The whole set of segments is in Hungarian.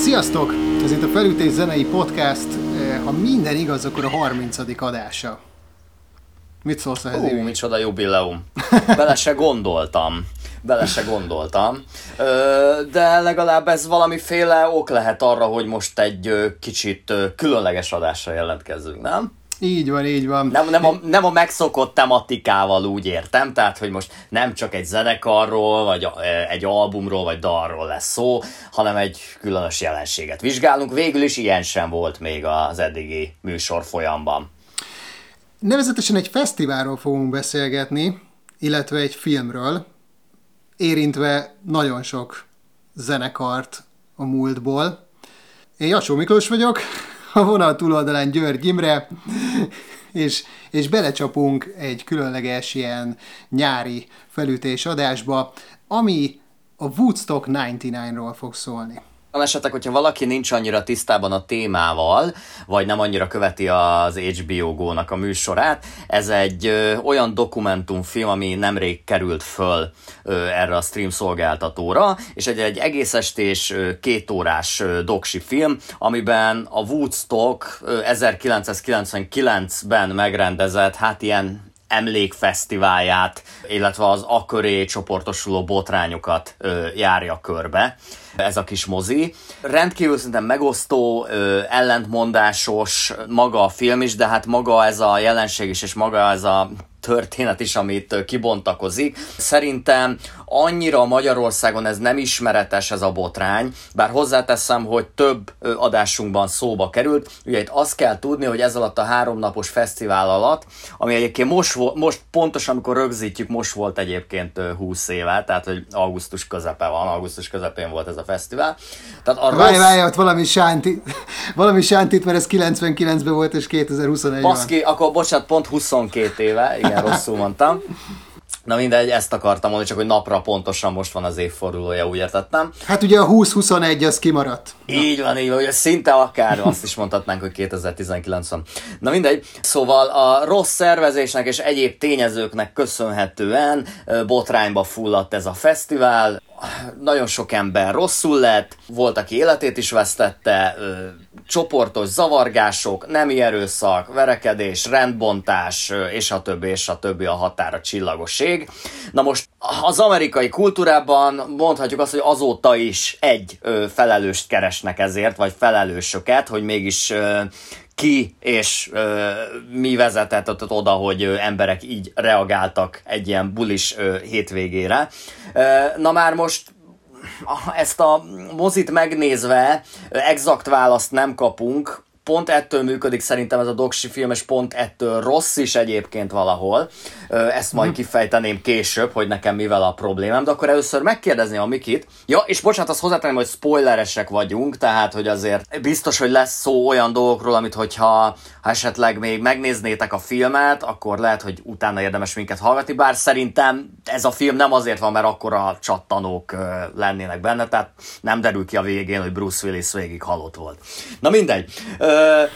sziasztok! Ez itt a Felütés Zenei Podcast, eh, ha minden igaz, akkor a 30. adása. Mit szólsz ehhez? Évi? micsoda jubileum. Bele se gondoltam. Bele se gondoltam. De legalább ez valamiféle ok lehet arra, hogy most egy kicsit különleges adásra jelentkezzünk, nem? Így van, így van. Nem, nem, a, nem a megszokott tematikával úgy értem, tehát hogy most nem csak egy zenekarról, vagy ö, egy albumról, vagy dalról lesz szó, hanem egy különös jelenséget vizsgálunk. Végül is ilyen sem volt még az eddigi műsor folyamban. Nevezetesen egy fesztiválról fogunk beszélgetni, illetve egy filmről, érintve nagyon sok zenekart a múltból. Én Jasó Miklós vagyok, a vonal túloldalán György Imre, és, és belecsapunk egy különleges ilyen nyári felütés adásba, ami a Woodstock 99-ról fog szólni. Van esetleg, hogyha valaki nincs annyira tisztában a témával, vagy nem annyira követi az HBO Go-nak a műsorát, ez egy ö, olyan dokumentumfilm, ami nemrég került föl ö, erre a stream szolgáltatóra, és egy, egy egész estés, ö, két órás ö, doksi film, amiben a Woodstock ö, 1999-ben megrendezett, hát ilyen emlékfesztiválját, illetve az aköré csoportosuló botrányokat ö, járja körbe. Ez a kis mozi. Rendkívül szerintem megosztó, ö, ellentmondásos maga a film is, de hát maga ez a jelenség is, és maga ez a történet is, amit kibontakozik. Szerintem annyira Magyarországon ez nem ismeretes ez a botrány, bár hozzáteszem, hogy több adásunkban szóba került. Ugye itt azt kell tudni, hogy ez alatt a háromnapos fesztivál alatt, ami egyébként most, most pontosan, amikor rögzítjük, most volt egyébként ö, 20 éve, tehát hogy augusztus közepe van, augusztus közepén volt ez a fesztivál. Tehát a Várj, rossz... várj, ott valami sánti, valami sántit, mert ez 99-ben volt, és 2021 van. Baszki, akkor bocsánat, pont 22 éve, igen, rosszul mondtam. Na mindegy, ezt akartam mondani, csak hogy napra pontosan most van az évfordulója, úgy értettem. Hát ugye a 20-21 az kimaradt. Így van, így van, ugye szinte akár azt is mondhatnánk, hogy 2019 van. Na mindegy, szóval a rossz szervezésnek és egyéb tényezőknek köszönhetően botrányba fulladt ez a fesztivál, nagyon sok ember rosszul lett, volt, aki életét is vesztette, ö, csoportos zavargások, nemi erőszak, verekedés, rendbontás, ö, és a többi, és a többi a határa csillagoség. Na most az amerikai kultúrában mondhatjuk azt, hogy azóta is egy ö, felelőst keresnek ezért, vagy felelősöket, hogy mégis ö, ki és ö, mi vezetett ott oda, hogy ö, emberek így reagáltak egy ilyen bulis ö, hétvégére. Ö, na már most ezt a mozit megnézve exakt választ nem kapunk, pont ettől működik szerintem ez a doksi film, és pont ettől rossz is egyébként valahol. Ezt majd kifejteném később, hogy nekem mivel a problémám, de akkor először megkérdezni a Mikit. Ja, és bocsánat, azt hozzátenném, hogy spoileresek vagyunk, tehát, hogy azért biztos, hogy lesz szó olyan dolgokról, amit hogyha ha esetleg még megnéznétek a filmet, akkor lehet, hogy utána érdemes minket hallgatni, bár szerintem ez a film nem azért van, mert akkor a csattanók lennének benne, tehát nem derül ki a végén, hogy Bruce Willis végig halott volt. Na mindegy. Ö,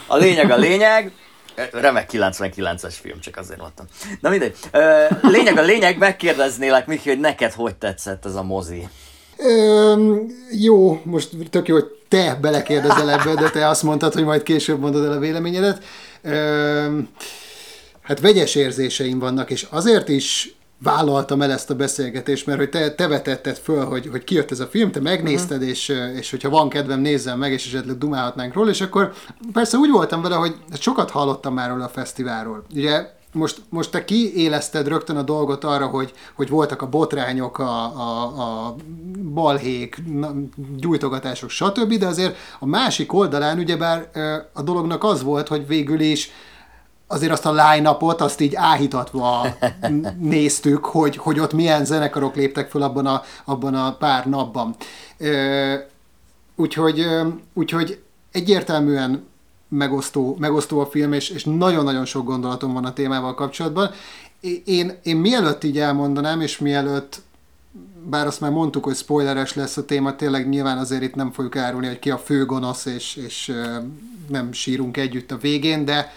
A lényeg a lényeg, Remek 99-es film, csak azért mondtam. Na mindegy. Lényeg a lényeg, megkérdeznélek, Miki, hogy neked hogy tetszett ez a mozi? Öm, jó, most tök jó, hogy te belekérdezel ebbe, de te azt mondtad, hogy majd később mondod el a véleményedet. Öm, hát vegyes érzéseim vannak, és azért is vállaltam el ezt a beszélgetést, mert hogy te, te vetetted föl, hogy, hogy kijött ez a film, te megnézted, uh-huh. és, és hogyha van kedvem, nézzem meg, és esetleg dumálhatnánk róla, és akkor persze úgy voltam vele, hogy sokat hallottam már róla a fesztiválról. Ugye most, most te kiélezted rögtön a dolgot arra, hogy, hogy voltak a botrányok, a, a, a balhék, gyújtogatások, stb., de azért a másik oldalán ugyebár a dolognak az volt, hogy végül is azért azt a line-upot, azt így áhítatva néztük, hogy, hogy ott milyen zenekarok léptek föl abban a, abban a pár napban. Úgyhogy, úgyhogy egyértelműen megosztó, megosztó a film, és, és nagyon-nagyon sok gondolatom van a témával kapcsolatban. Én, én mielőtt így elmondanám, és mielőtt bár azt már mondtuk, hogy spoileres lesz a téma, tényleg nyilván azért itt nem fogjuk árulni, hogy ki a fő gonosz, és, és nem sírunk együtt a végén, de,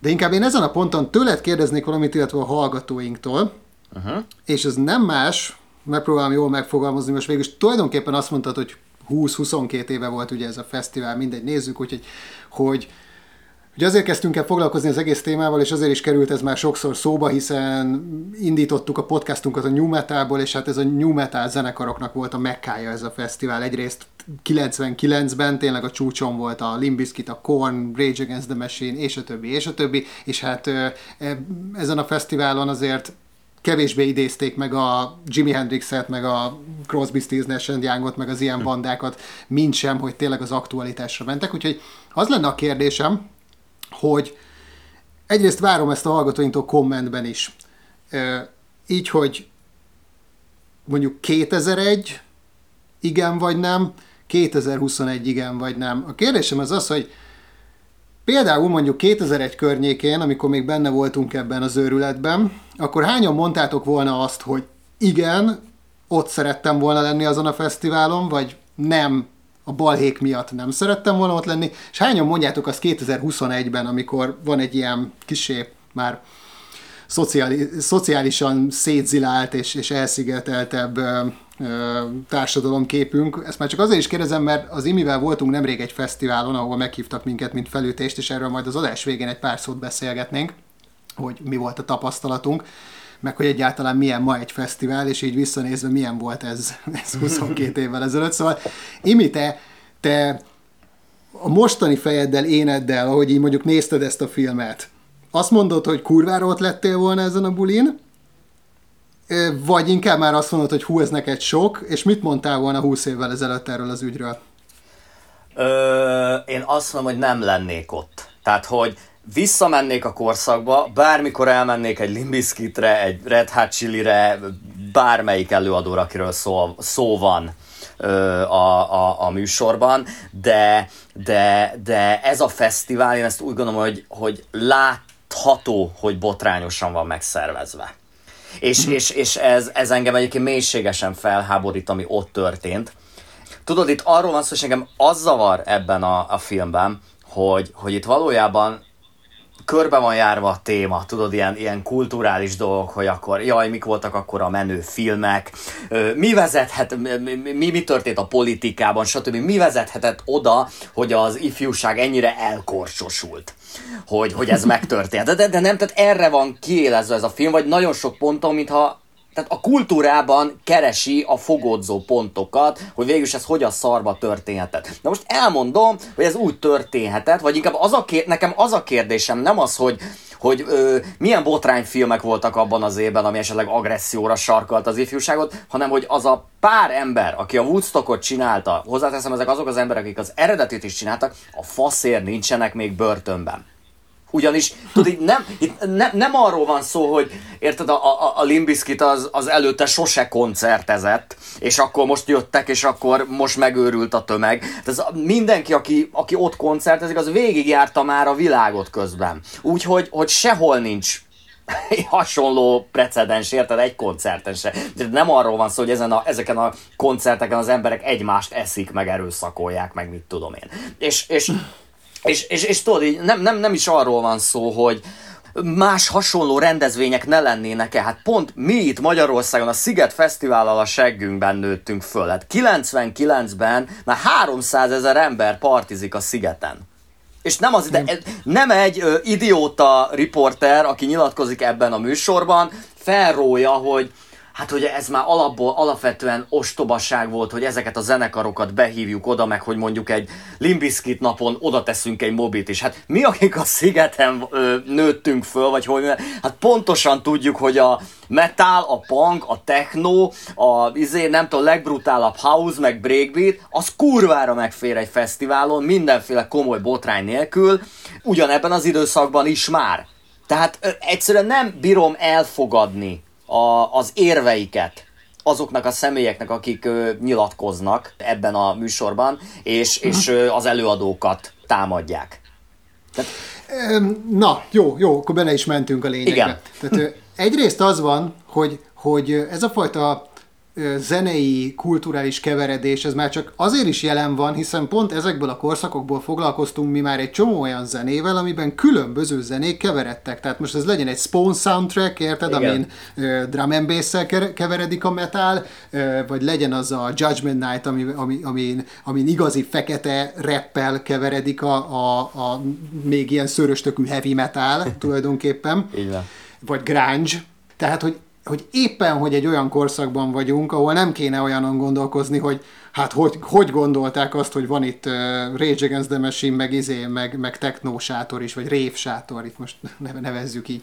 de inkább én ezen a ponton tőled kérdeznék valamit, illetve a hallgatóinktól, uh-huh. és ez nem más, megpróbálom jól megfogalmazni, most végül tulajdonképpen azt mondtad, hogy 20-22 éve volt ugye ez a fesztivál, mindegy, nézzük, úgyhogy hogy Ugye azért kezdtünk el foglalkozni az egész témával, és azért is került ez már sokszor szóba, hiszen indítottuk a podcastunkat a New Metalból, és hát ez a New Metal zenekaroknak volt a mekkája ez a fesztivál. Egyrészt 99-ben tényleg a csúcson volt a Limbiskit, a Korn, Rage Against the Machine, és a többi, és a többi, és hát e, ezen a fesztiválon azért kevésbé idézték meg a Jimi Hendrixet, meg a Crosby, Stills, Nash Youngot, meg az ilyen bandákat, mint sem, hogy tényleg az aktualitásra mentek. Úgyhogy az lenne a kérdésem, hogy egyrészt várom ezt a hallgatóinktól kommentben is. Így, hogy mondjuk 2001, igen vagy nem, 2021 igen vagy nem. A kérdésem az az, hogy például mondjuk 2001 környékén, amikor még benne voltunk ebben az őrületben, akkor hányan mondtátok volna azt, hogy igen, ott szerettem volna lenni azon a fesztiválon, vagy nem, a balhék miatt nem szerettem volna ott lenni, és hányan mondjátok azt 2021-ben, amikor van egy ilyen kisé már szociális, szociálisan szétzilált és, és elszigeteltebb ö, ö, társadalomképünk. Ezt már csak azért is kérdezem, mert az Imivel voltunk nemrég egy fesztiválon, ahol meghívtak minket, mint felütést, és erről majd az adás végén egy pár szót beszélgetnénk, hogy mi volt a tapasztalatunk meg hogy egyáltalán milyen ma egy fesztivál, és így visszanézve milyen volt ez, ez 22 évvel ezelőtt. Szóval Imi, te, te a mostani fejeddel, éneddel, ahogy így mondjuk nézted ezt a filmet, azt mondod, hogy kurvára ott lettél volna ezen a bulin, vagy inkább már azt mondod, hogy hú, ez neked sok, és mit mondtál volna 20 évvel ezelőtt erről az ügyről? Ö, én azt mondom, hogy nem lennék ott. Tehát, hogy visszamennék a korszakba, bármikor elmennék egy Limbiskitre, egy Red Hot Chili-re, bármelyik előadóra, akiről szó, szó van ö, a, a, a műsorban, de, de, de ez a fesztivál, én ezt úgy gondolom, hogy, hogy látható, hogy botrányosan van megszervezve. És, mm. és, és ez, ez engem egyébként mélységesen felháborít, ami ott történt. Tudod, itt arról van szó, hogy engem az zavar ebben a, a filmben, hogy, hogy itt valójában körbe van járva a téma, tudod, ilyen, ilyen kulturális dolgok, hogy akkor, jaj, mik voltak akkor a menő filmek, mi vezethet, mi, mi történt a politikában, stb. Mi vezethetett oda, hogy az ifjúság ennyire elkorsosult hogy, hogy ez megtörtént. De, de, de nem, tehát erre van kiélezve ez a film, vagy nagyon sok ponton, mintha tehát a kultúrában keresi a fogódzó pontokat, hogy végül ez hogy a szarba történhetett. Na most elmondom, hogy ez úgy történhetett, vagy inkább az a kér, nekem az a kérdésem nem az, hogy, hogy ö, milyen botrányfilmek voltak abban az évben, ami esetleg agresszióra sarkalt az ifjúságot, hanem hogy az a pár ember, aki a Woodstockot csinálta, hozzáteszem, ezek azok az emberek, akik az eredetit is csináltak, a faszér nincsenek még börtönben. Ugyanis, tudod, itt nem, itt ne, nem arról van szó, hogy érted, a, a, a Limbiskit az, az előtte sose koncertezett, és akkor most jöttek, és akkor most megőrült a tömeg. Ez mindenki, aki, aki ott koncertezik, az végigjárta már a világot közben. Úgyhogy hogy sehol nincs hasonló precedens, érted, egy koncerten se. De nem arról van szó, hogy ezen a, ezeken a koncerteken az emberek egymást eszik, meg erőszakolják, meg mit tudom én. És, és és, és, és tudod, így nem, nem, nem is arról van szó, hogy más hasonló rendezvények ne lennének-e? Hát pont mi itt Magyarországon a Sziget Fesztivállal a seggünkben nőttünk föl. Hát 99-ben már 300 ezer ember partizik a Szigeten. És nem az, de nem egy ö, idióta riporter, aki nyilatkozik ebben a műsorban, felrója, hogy hát ugye ez már alapból alapvetően ostobaság volt, hogy ezeket a zenekarokat behívjuk oda, meg hogy mondjuk egy Limbiskit napon oda teszünk egy mobit is. Hát mi, akik a szigeten ö, nőttünk föl, vagy hogy, hát pontosan tudjuk, hogy a metal, a punk, a techno, a izé, nem tudom, legbrutálabb house, meg breakbeat, az kurvára megfér egy fesztiválon, mindenféle komoly botrány nélkül, ugyanebben az időszakban is már. Tehát ö, egyszerűen nem bírom elfogadni a, az érveiket azoknak a személyeknek, akik ö, nyilatkoznak ebben a műsorban, és, és ö, az előadókat támadják. Tehát... Na, jó, jó, akkor bele is mentünk a lényegbe. Igen. Tehát, egyrészt az van, hogy, hogy ez a fajta zenei, kulturális keveredés, ez már csak azért is jelen van, hiszen pont ezekből a korszakokból foglalkoztunk mi már egy csomó olyan zenével, amiben különböző zenék keveredtek. Tehát most ez legyen egy Spawn soundtrack, érted, Igen. amin uh, drum and bass keveredik a metal, uh, vagy legyen az a Judgment Night, ami, ami, amin, amin igazi fekete rappel keveredik a, a, a még ilyen szöröstökű heavy metal tulajdonképpen. Igen. Vagy grunge. Tehát, hogy hogy éppen, hogy egy olyan korszakban vagyunk, ahol nem kéne olyanon gondolkozni, hogy hát hogy, hogy gondolták azt, hogy van itt uh, Rage Against the Machine, meg izé, meg, meg techno sátor is, vagy rév sátor, itt most nevezzük így.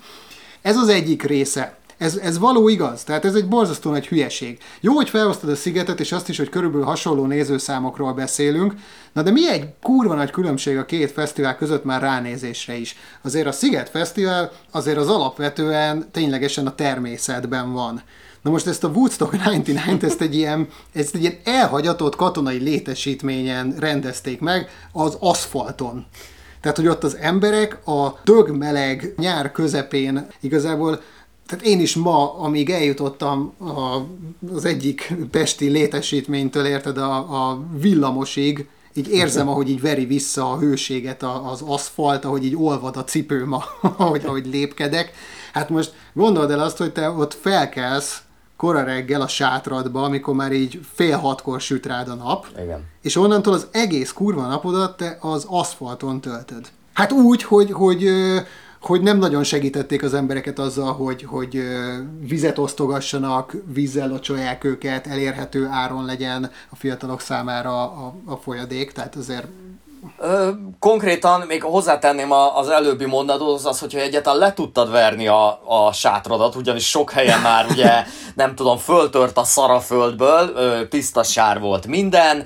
Ez az egyik része. Ez, ez való igaz, tehát ez egy borzasztó nagy hülyeség. Jó, hogy felhoztad a szigetet, és azt is, hogy körülbelül hasonló nézőszámokról beszélünk, na de mi egy kurva nagy különbség a két fesztivál között már ránézésre is. Azért a Sziget Fesztivál azért az alapvetően ténylegesen a természetben van. Na most ezt a Woodstock 99-t, ezt egy ilyen, ezt egy ilyen elhagyatott katonai létesítményen rendezték meg az aszfalton. Tehát, hogy ott az emberek a dögmeleg nyár közepén igazából tehát én is ma, amíg eljutottam a, az egyik pesti létesítménytől, érted, a, a villamosig, így érzem, ahogy így veri vissza a hőséget az aszfalt, ahogy így olvad a cipőm, ahogy, ahogy lépkedek. Hát most gondold el azt, hogy te ott felkelsz kora reggel a sátradba, amikor már így fél hatkor süt rád a nap, Igen. és onnantól az egész kurva napodat te az aszfalton töltöd. Hát úgy, hogy, hogy hogy nem nagyon segítették az embereket azzal, hogy, hogy vizet osztogassanak, vízzel locsolják őket, elérhető áron legyen a fiatalok számára a, a folyadék, tehát azért Ö, konkrétan még hozzátenném az előbbi mondathoz az, hogyha egyáltalán le tudtad verni a, a sátradat, ugyanis sok helyen már ugye nem tudom, föltört a szaraföldből, ö, tiszta sár volt minden,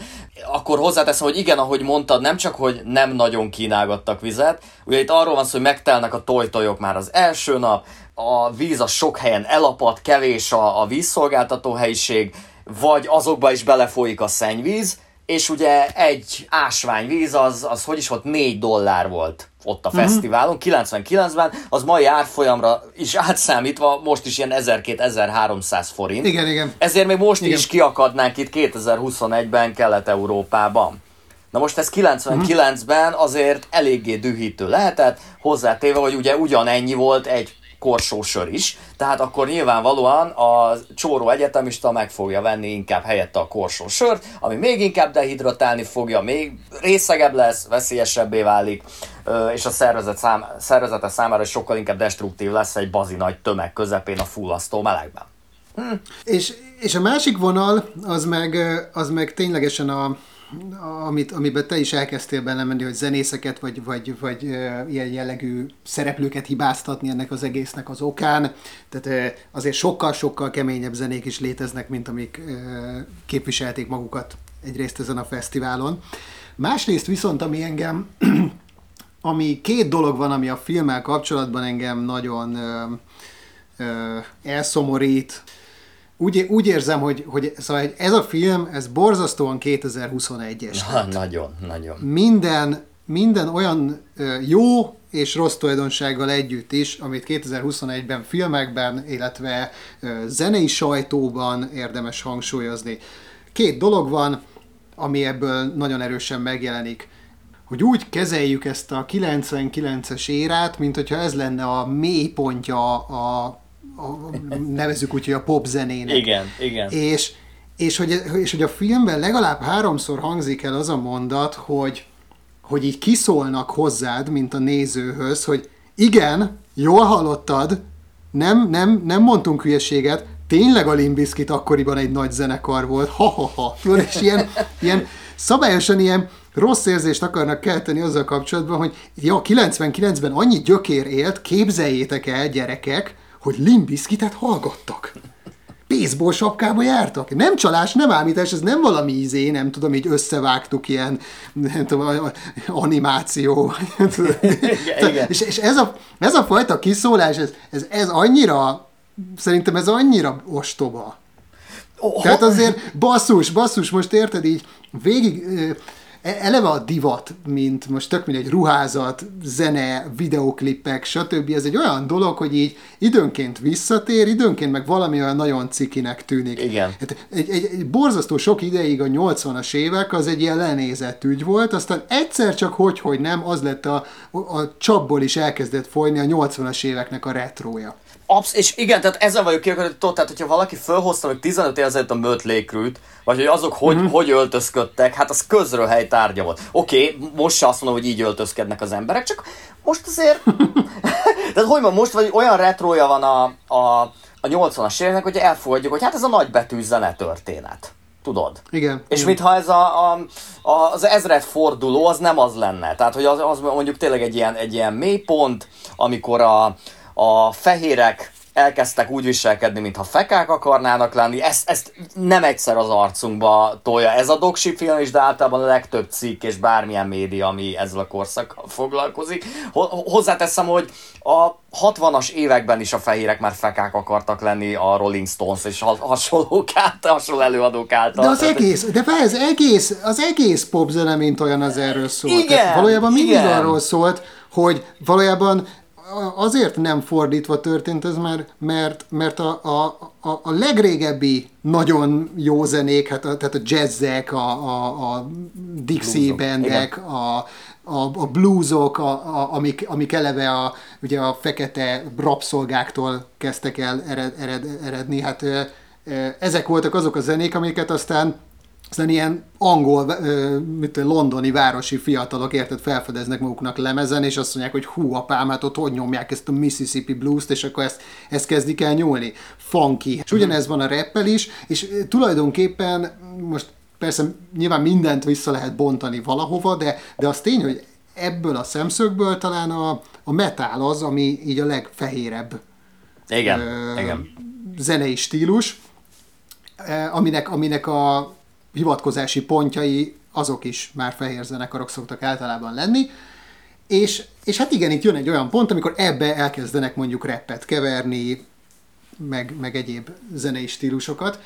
akkor hozzáteszem, hogy igen, ahogy mondtad, nem csak, hogy nem nagyon kínálgattak vizet, ugye itt arról van szó, hogy megtelnek a tojtojok már az első nap, a víz a sok helyen elapad, kevés a, a vízszolgáltató helyiség, vagy azokba is belefolyik a szennyvíz, és ugye egy ásványvíz az, az hogy is volt, 4 dollár volt ott a uh-huh. fesztiválon, 99-ben, az mai árfolyamra is átszámítva most is ilyen 1200-1300 forint. Igen, igen. Ezért még most igen. is kiakadnánk itt 2021-ben Kelet-Európában. Na most ez 99-ben azért eléggé dühítő lehetett, hozzátéve, hogy ugye ugyanennyi volt egy korsósör is, tehát akkor nyilvánvalóan a csóró egyetemista meg fogja venni inkább helyette a korsósört, ami még inkább dehidratálni fogja, még részegebb lesz, veszélyesebbé válik, és a szervezet szám, szervezete számára sokkal inkább destruktív lesz egy bazi nagy tömeg közepén a fullasztó melegben. Hm. És, és a másik vonal, az meg, az meg ténylegesen a, amit, amiben te is elkezdtél belemenni, hogy zenészeket vagy, vagy, vagy ilyen jellegű szereplőket hibáztatni ennek az egésznek az okán. Tehát azért sokkal-sokkal keményebb zenék is léteznek, mint amik képviselték magukat egyrészt ezen a fesztiválon. Másrészt viszont, ami engem, ami két dolog van, ami a filmmel kapcsolatban engem nagyon uh, uh, elszomorít, úgy, úgy érzem, hogy, hogy szóval ez a film, ez borzasztóan 2021-es. Na, nagyon, nagyon. Minden, minden olyan jó és rossz tulajdonsággal együtt is, amit 2021-ben filmekben, illetve zenei sajtóban érdemes hangsúlyozni. Két dolog van, ami ebből nagyon erősen megjelenik hogy úgy kezeljük ezt a 99-es érát, mint hogyha ez lenne a mélypontja a a, nevezük úgy, hogy a pop zenének. Igen, igen. És, és, hogy, és hogy a filmben legalább háromszor hangzik el az a mondat, hogy, hogy így kiszólnak hozzád, mint a nézőhöz, hogy igen, jól hallottad, nem, nem, nem mondtunk hülyeséget, tényleg a Limbiskit akkoriban egy nagy zenekar volt, ha-ha-ha. És ilyen, ilyen szabályosan ilyen rossz érzést akarnak kelteni azzal kapcsolatban, hogy ja, 99-ben annyi gyökér élt, képzeljétek el, gyerekek, hogy Limbiskitet hallgattak. Baseball sapkába jártak. Nem csalás, nem ámítás, ez nem valami izé, nem tudom, így összevágtuk ilyen nem tudom, animáció. igen, igen. És, és ez, a, ez a fajta kiszólás, ez, ez, ez annyira, szerintem ez annyira ostoba. Oh. Tehát azért basszus, basszus, most érted így, végig eleve a divat, mint most tök mindegy ruházat, zene, videoklippek, stb. Ez egy olyan dolog, hogy így időnként visszatér, időnként meg valami olyan nagyon cikinek tűnik. Igen. Hát egy, egy, egy borzasztó sok ideig a 80-as évek az egy ilyen lenézett ügy volt, aztán egyszer csak hogy, hogy nem, az lett a, a csapból is elkezdett folyni a 80-as éveknek a retrója. Absz- és igen, tehát ezzel vagyok kiakarodott, tehát hogyha valaki felhozta hogy 15 évvel ezelőtt a Mötley Crüe-t, vagy hogy azok hogy, mm-hmm. hogy öltözködtek, hát az közröhely tárgya volt. Oké, okay, most se azt mondom, hogy így öltözkednek az emberek, csak most azért... tehát hogy van, most vagy olyan retrója van a, a, a 80-as éveknek, hogy elfogadjuk, hogy hát ez a nagybetű zene történet. Tudod? Igen. És igen. mintha ez a, a, a, az ezred forduló, az nem az lenne. Tehát, hogy az, az mondjuk tényleg egy ilyen, egy ilyen mélypont, amikor a, a fehérek elkezdtek úgy viselkedni, mintha fekák akarnának lenni. Ezt, ezt nem egyszer az arcunkba tolja ez a doksi film is, de általában a legtöbb cikk és bármilyen média, ami ezzel a korszakkal foglalkozik. Hozzáteszem, hogy a 60-as években is a fehérek már fekák akartak lenni a Rolling Stones és hasonlók által, hasonló előadók által. De az egész, de ez egész, az egész popzene, mint olyan az erről szólt. Igen, Tehát valójában mindig igen. arról szólt, hogy valójában azért nem fordítva történt ez, mert, mert, mert a, a, a, a legrégebbi nagyon jó zenék, hát a, tehát a jazzek, a, a, a Dixie bandek, a, a, a bluesok, a, a, amik, amik eleve a, ugye a fekete rabszolgáktól kezdtek el ered, ered, eredni, hát ezek voltak azok a zenék, amiket aztán aztán ilyen angol, mit tudom, londoni városi fiatalok érted felfedeznek maguknak lemezen, és azt mondják, hogy hú, apám, hát ott hogy nyomják ezt a Mississippi blues-t, és akkor ezt, ezt kezdik el nyúlni. Funky. És ugyanez van a rappel is, és tulajdonképpen most persze nyilván mindent vissza lehet bontani valahova, de, de az tény, hogy ebből a szemszögből talán a, a metal az, ami így a legfehérebb Igen, ö, igen. zenei stílus, aminek, aminek a hivatkozási pontjai azok is már fehér zenekarok szoktak általában lenni, és, és hát igen, itt jön egy olyan pont, amikor ebbe elkezdenek mondjuk rappet keverni, meg, meg egyéb zenei stílusokat,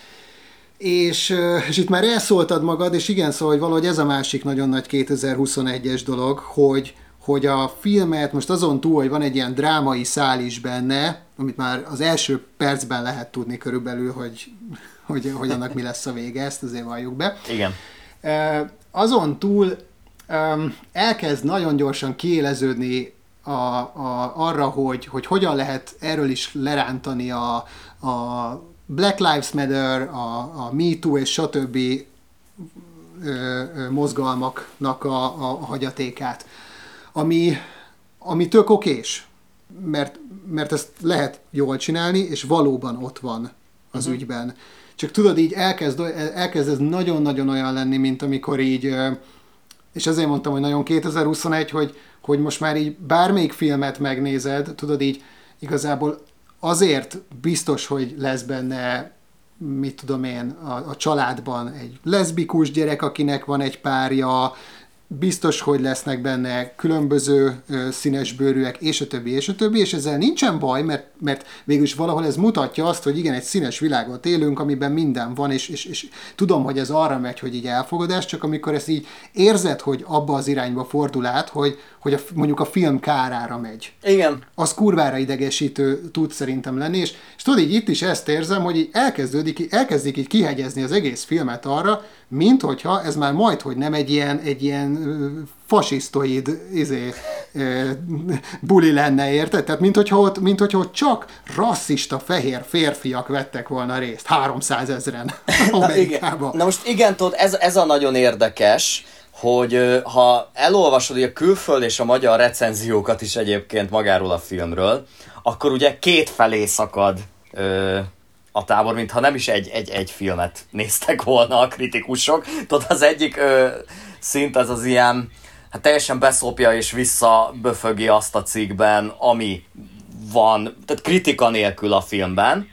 és, és itt már elszóltad magad, és igen, szóval hogy valahogy ez a másik nagyon nagy 2021-es dolog, hogy, hogy a filmet most azon túl, hogy van egy ilyen drámai szál is benne, amit már az első percben lehet tudni körülbelül, hogy, hogy, hogy annak mi lesz a vége, ezt azért valljuk be. Igen. Azon túl elkezd nagyon gyorsan kiéleződni a, a, arra, hogy, hogy hogyan lehet erről is lerántani a, a Black Lives Matter, a, a Me Too és stb. Mozgalmaknak a, a, a hagyatékát, ami, ami tök okés, mert, mert ezt lehet jól csinálni, és valóban ott van az uh-huh. ügyben. Csak tudod, így elkezd, elkezd ez nagyon-nagyon olyan lenni, mint amikor így, és ezért mondtam, hogy nagyon 2021, hogy, hogy most már így bármelyik filmet megnézed, tudod így igazából azért biztos, hogy lesz benne mit tudom én, a, a családban egy leszbikus gyerek, akinek van egy párja, biztos, hogy lesznek benne különböző színes bőrűek, és a többi, és a többi, és ezzel nincsen baj, mert, mert végülis valahol ez mutatja azt, hogy igen, egy színes világot élünk, amiben minden van, és, és, és tudom, hogy ez arra megy, hogy így elfogadás, csak amikor ezt így érzed, hogy abba az irányba fordul át, hogy, hogy a, mondjuk a film kárára megy. Igen. Az kurvára idegesítő tud szerintem lenni, és, és tudod, így itt is ezt érzem, hogy így elkezdődik, elkezdik így kihegyezni az egész filmet arra, mint hogyha ez már majd, hogy nem egy ilyen, egy ilyen fasisztoid izé, buli lenne, érted? Tehát mint hogyha, ott, mint hogyha ott csak rasszista fehér férfiak vettek volna részt, 300 ezeren Amerikában. Na, Na most igen, tudod, ez, ez a nagyon érdekes, hogy ha elolvasod a külföld és a magyar recenziókat is egyébként magáról a filmről, akkor ugye két felé szakad ö, a tábor, mintha nem is egy, egy, egy filmet néztek volna a kritikusok. Tudod, az egyik ö, szint az az ilyen, hát teljesen beszopja és visszaböfögi azt a cikkben, ami van, tehát kritika nélkül a filmben,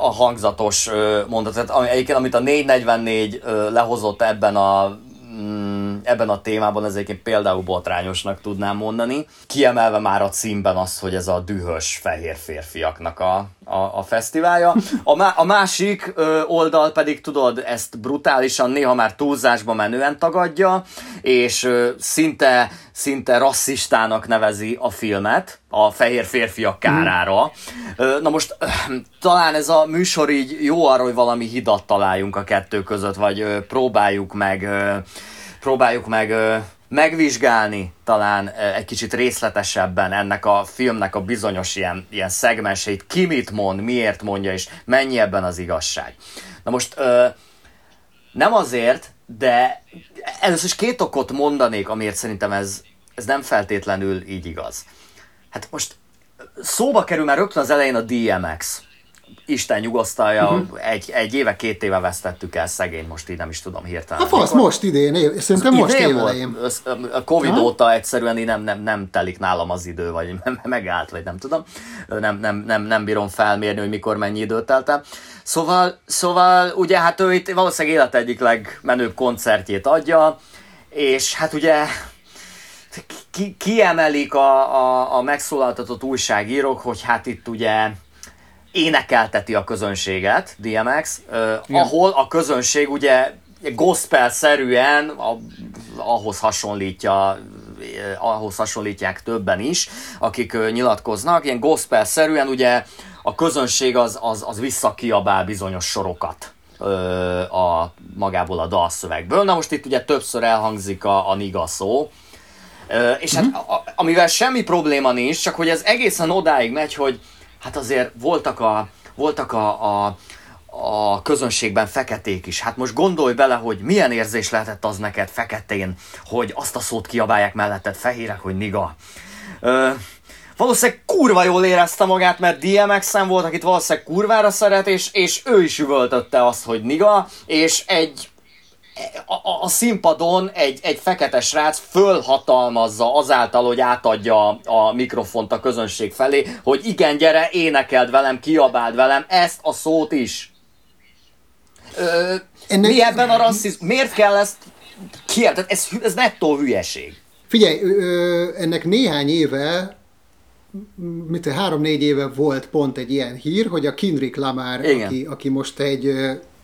a hangzatos mondat, tehát egyébként amit a 444 lehozott ebben a mm, ebben a témában ez egyébként például botrányosnak tudnám mondani. Kiemelve már a címben azt, hogy ez a dühös fehér férfiaknak a, a, a fesztiválja. A, a másik ö, oldal pedig, tudod, ezt brutálisan, néha már túlzásba menően tagadja, és ö, szinte, szinte rasszistának nevezi a filmet, a fehér férfiak kárára. Ö, na most talán ez a műsor így jó arra, hogy valami hidat találjunk a kettő között, vagy próbáljuk meg, próbáljuk meg megvizsgálni talán egy kicsit részletesebben ennek a filmnek a bizonyos ilyen, ilyen szegmenseit, ki mit mond, miért mondja, és mennyi ebben az igazság. Na most nem azért, de először is két okot mondanék, amiért szerintem ez, ez nem feltétlenül így igaz. Hát most szóba kerül már rögtön az elején a DMX. Isten nyugosztalja, uh-huh. egy, egy éve, két éve vesztettük el szegény, most így nem is tudom hirtelen. A fasz, most idén, év, szerintem most Idén évelején. volt. A Covid Aha. óta egyszerűen így nem, nem, nem telik nálam az idő, vagy megállt, vagy nem tudom. Nem, nem, nem, nem bírom felmérni, hogy mikor mennyi időt telt el. Szóval, szóval ugye hát ő itt valószínűleg élet egyik legmenőbb koncertjét adja, és hát ugye ki, kiemelik a, a, a megszólaltatott újságírók, hogy hát itt ugye énekelteti a közönséget, DMX, uh, ahol a közönség ugye gospel-szerűen a, ahhoz hasonlítja eh, ahhoz hasonlítják többen is, akik nyilatkoznak, ilyen gospel-szerűen ugye a közönség az, az, az visszakiabál bizonyos sorokat ö, a magából a dalszövegből. Na most itt ugye többször elhangzik a, a niga szó, Ö, és hát a, a, amivel semmi probléma nincs, csak hogy ez egészen odáig megy, hogy hát azért voltak a, voltak a, a, a közönségben feketék is. Hát most gondolj bele, hogy milyen érzés lehetett az neked feketén, hogy azt a szót kiabálják melletted fehérek, hogy niga. Ö, valószínűleg kurva jól érezte magát, mert DMX-en volt, akit valószínűleg kurvára szeret, és, és ő is üvöltötte azt, hogy niga, és egy a, a, színpadon egy, egy fekete srác fölhatalmazza azáltal, hogy átadja a, mikrofont a közönség felé, hogy igen, gyere, énekeld velem, kiabáld velem ezt a szót is. Ö, Ennek- Mi ebben a rasszizmus? Miért kell ezt ki? Tehát ez, ez nettó hülyeség. Figyelj, ö, ennek néhány éve, mint három-négy éve volt pont egy ilyen hír, hogy a Kendrick Lamar, Igen. aki, aki most egy,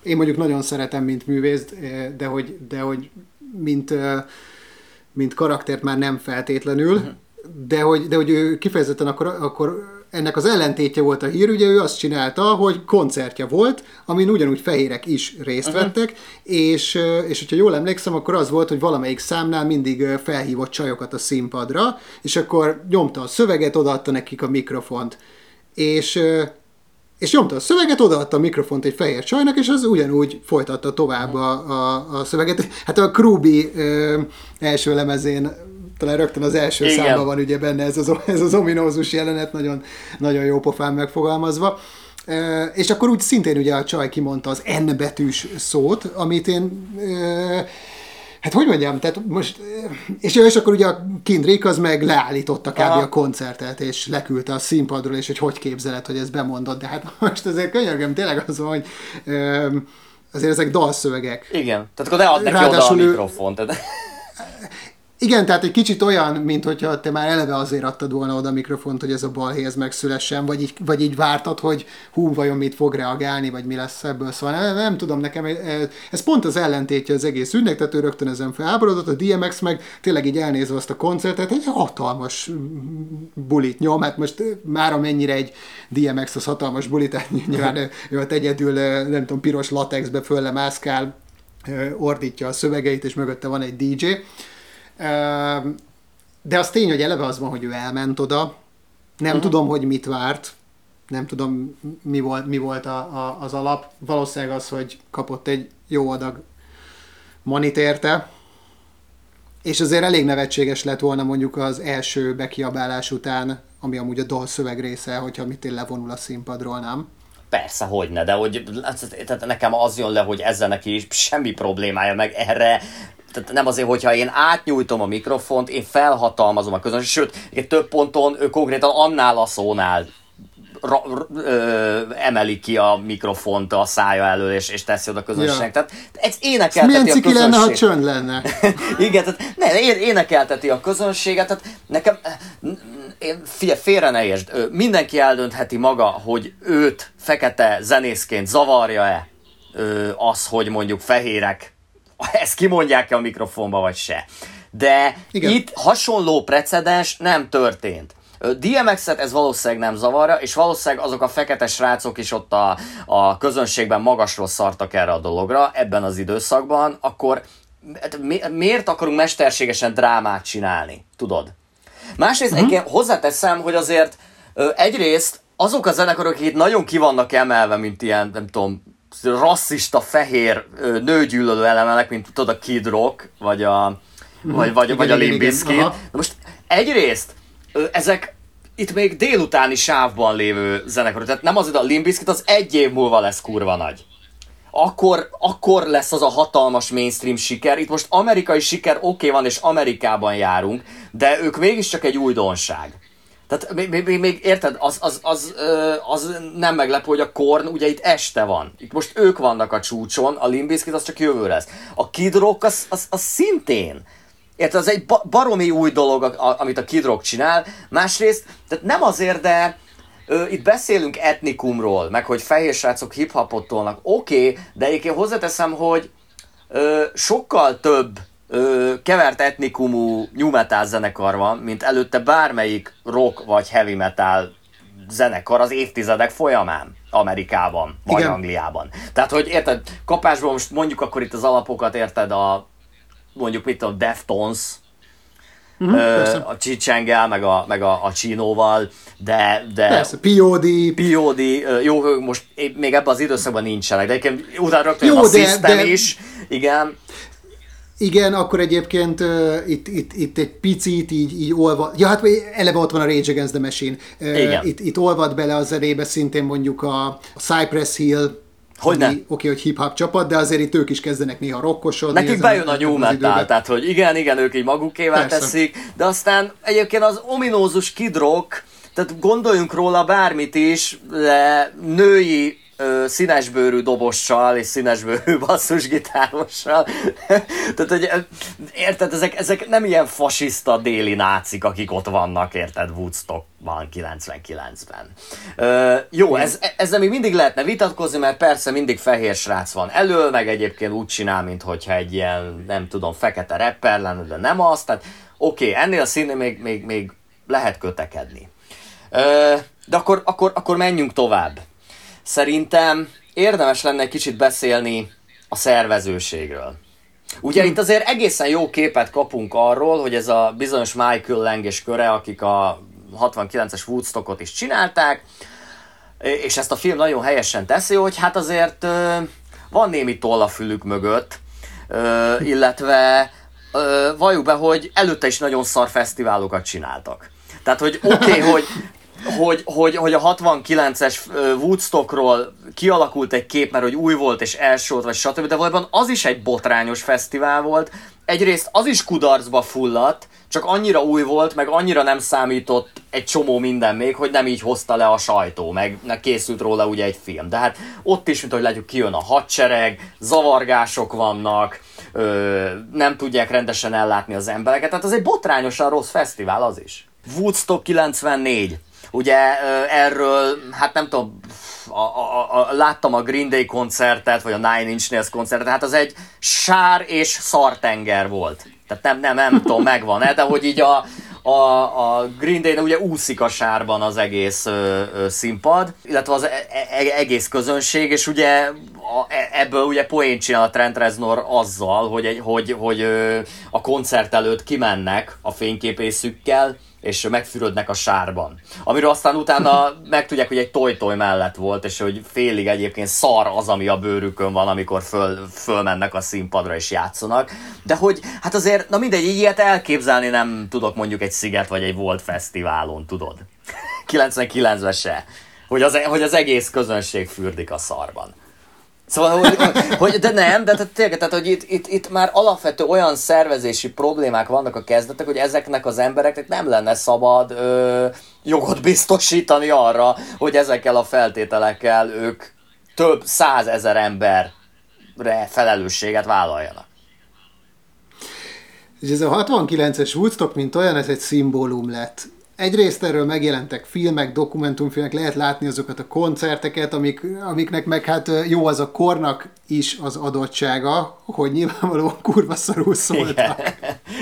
én mondjuk nagyon szeretem, mint művészt, ö, de hogy, de hogy mint, ö, mint karaktert már nem feltétlenül, de hogy, de hogy ő kifejezetten akkor, akkor ennek az ellentétje volt a hír, ugye ő azt csinálta, hogy koncertje volt, amin ugyanúgy fehérek is részt vettek, és, ö, és hogyha jól emlékszem, akkor az volt, hogy valamelyik számnál mindig felhívott csajokat a színpadra, és akkor nyomta a szöveget, odaadta nekik a mikrofont. És és nyomta a szöveget, odaadta a mikrofont egy fehér csajnak, és az ugyanúgy folytatta tovább a, a, a szöveget. Hát a Krubi ö, első lemezén talán rögtön az első Igen. számban van ugye benne ez az, ez az ominózus jelenet, nagyon, nagyon jó pofán megfogalmazva. Ö, és akkor úgy szintén ugye a csaj kimondta az N betűs szót, amit én ö, Hát hogy mondjam, tehát most, és, és akkor ugye a Kendrick az meg leállította kb. Aha. a koncertet, és leküldte a színpadról, és hogy hogy képzeled, hogy ezt bemondod, de hát most azért könyörgöm, tényleg az van, hogy öm, azért ezek dalszövegek. Igen. Tehát akkor ne add neki oda a Ráadásul mikrofont. Tehát- Igen, tehát egy kicsit olyan, mint hogyha te már eleve azért adtad volna oda a mikrofont, hogy ez a balhéz megszülessen, vagy így, vagy így vártad, hogy hú, vajon mit fog reagálni, vagy mi lesz ebből. Szóval nem, nem tudom, nekem ez, ez pont az ellentétje az egész ügynek, tehát ő rögtön ezen felháborodott, a DMX meg tényleg így elnézve azt a koncertet, egy hatalmas bulit nyom, hát most már amennyire egy DMX az hatalmas bulit, tehát nyilván ő- ő ott egyedül, nem tudom, piros latexbe fölle mászkál, ordítja a szövegeit, és mögötte van egy DJ. De az tény, hogy eleve az van, hogy ő elment oda. Nem uh-huh. tudom, hogy mit várt. Nem tudom, mi volt, mi volt a, a, az alap. Valószínűleg az, hogy kapott egy jó adag manit érte. És azért elég nevetséges lett volna mondjuk az első bekiabálás után, ami amúgy a dalszöveg része, hogyha mit levonul a színpadról, nem? Persze, hogy ne, de hogy tehát nekem az jön le, hogy ezzel neki is semmi problémája, meg erre tehát nem azért, hogyha én átnyújtom a mikrofont, én felhatalmazom a közönséget, sőt, több ponton ő konkrétan annál a szónál ra, ö, emeli ki a mikrofont a szája elől, és, és teszi oda a közönségnek. Ja. Tehát ez énekelteti Milyen a közönség. lenne, ha csönd lenne? Igen, tehát ne, énekelteti a közönséget, tehát nekem, én, figyelj, félre ne értsd, mindenki eldöntheti maga, hogy őt fekete zenészként zavarja-e az, hogy mondjuk fehérek ezt kimondják-e a mikrofonba, vagy se. De Igen. itt hasonló precedens nem történt. DMX-et ez valószínűleg nem zavarja, és valószínűleg azok a fekete srácok is ott a, a közönségben magasról szartak erre a dologra ebben az időszakban, akkor hát mi, miért akarunk mesterségesen drámát csinálni, tudod? Másrészt uh-huh. egyébként hozzáteszem, hogy azért egyrészt azok a zenekarok, akik itt nagyon kivannak emelve, mint ilyen, nem tudom, rasszista, fehér, nőgyűlölő elemelek, mint tudod a Kid Rock, vagy a, vagy, vagy, igen, vagy a Limp Bizkit. most egyrészt ezek itt még délutáni sávban lévő zenekarok, tehát nem az, hogy a Limp Bizkit az egy év múlva lesz kurva nagy. Akkor, akkor lesz az a hatalmas mainstream siker. Itt most amerikai siker oké okay van, és Amerikában járunk, de ők mégiscsak egy újdonság. Tehát még, még, még érted, az, az, az, az, nem meglepő, hogy a Korn ugye itt este van. Itt most ők vannak a csúcson, a Limbiskit az csak jövő lesz. A Kid Rock az, az, az szintén. Érted, az egy baromi új dolog, amit a Kid Rock csinál. Másrészt, tehát nem azért, de itt beszélünk etnikumról, meg hogy fehér srácok hip-hopot tolnak. Oké, okay, de egyébként hozzáteszem, hogy sokkal több ö, kevert etnikumú new metal zenekar van, mint előtte bármelyik rock vagy heavy metal zenekar az évtizedek folyamán Amerikában, vagy Igen. Angliában. Tehát, hogy érted, kapásból most mondjuk akkor itt az alapokat, érted, a mondjuk mit a Deftones, Uh-huh, ö, a Csicsengel, meg a, meg a, a Csinóval, de... de persze, POD. POD, jó, most még ebben az időszakban nincsenek, de egyébként utána rögtön jó, a de, System de... is, igen. Igen, akkor egyébként uh, itt, itt, itt egy picit így, így olvad, ja hát eleve ott van a Rage Against the Machine, uh, Igen. Itt, itt olvad bele a zenébe szintén mondjuk a Cypress Hill, hogy Oké, okay, hogy hip-hop csapat, de azért itt ők is kezdenek néha rokkosodni. Nekik bejön a new metal, tehát hogy igen, igen, ők így magukével Persze. teszik, de aztán egyébként az ominózus Kid Rock, tehát gondoljunk róla bármit is, de női ö, színesbőrű dobossal és színesbőrű basszusgitárossal. Tehát, hogy érted, ezek, ezek nem ilyen fasiszta déli nácik, akik ott vannak, érted, Woodstockban 99-ben. Ö, jó, ez, ezzel még mindig lehetne vitatkozni, mert persze mindig fehér srác van elő, meg egyébként úgy csinál, mintha egy ilyen, nem tudom, fekete rapper lenne, de nem az, tehát oké, okay, ennél a színnél még, még, még lehet kötekedni. Ö, de akkor, akkor, akkor menjünk tovább. Szerintem érdemes lenne egy kicsit beszélni a szervezőségről. Ugye itt azért egészen jó képet kapunk arról, hogy ez a bizonyos Michael Lang és köre, akik a 69-es Woodstockot is csinálták, és ezt a film nagyon helyesen teszi, hogy hát azért van némi toll a fülük mögött, illetve valljuk be, hogy előtte is nagyon szar fesztiválokat csináltak. Tehát, hogy oké, okay, hogy hogy, hogy, hogy a 69-es Woodstockról kialakult egy kép, mert hogy új volt és első volt, vagy stb. De valójában az is egy botrányos fesztivál volt. Egyrészt az is kudarcba fulladt, csak annyira új volt, meg annyira nem számított egy csomó minden még, hogy nem így hozta le a sajtó, meg készült róla ugye egy film. De hát ott is, mint hogy látjuk, kijön a hadsereg, zavargások vannak, ö, nem tudják rendesen ellátni az embereket, tehát az egy botrányosan rossz fesztivál az is. Woodstock 94. Ugye erről, hát nem tudom, a, a, a, láttam a Green Day koncertet, vagy a Nine Inch Nails koncertet, hát az egy sár és szartenger volt. Tehát nem, nem, nem tudom, megvan-e, de hogy így a, a, a Green day ugye úszik a sárban az egész ö, ö, színpad, illetve az e, e, egész közönség, és ugye a, e, ebből ugye poén csinál a Trent Reznor azzal, hogy, egy, hogy, hogy ö, a koncert előtt kimennek a fényképészükkel, és megfürödnek a sárban. Amiről aztán utána megtudják, hogy egy toj-toj mellett volt, és hogy félig egyébként szar az, ami a bőrükön van, amikor föl, fölmennek a színpadra és játszanak. De hogy, hát azért, na mindegy, ilyet elképzelni nem tudok mondjuk egy Sziget vagy egy Volt Fesztiválon, tudod? 99-ben se. Hogy az, hogy az egész közönség fürdik a szarban. Szóval, hogy, de nem, de tehát, tényleg, tehát, hogy itt, itt, itt már alapvető olyan szervezési problémák vannak a kezdetek, hogy ezeknek az embereknek nem lenne szabad ö, jogot biztosítani arra, hogy ezekkel a feltételekkel ők több százezer emberre felelősséget vállaljanak. És ez a 69-es Woodstock, mint olyan, ez egy szimbólum lett egyrészt erről megjelentek filmek, dokumentumfilmek, lehet látni azokat a koncerteket, amik, amiknek meg hát jó az a kornak is az adottsága, hogy nyilvánvalóan kurva szarul szóltak.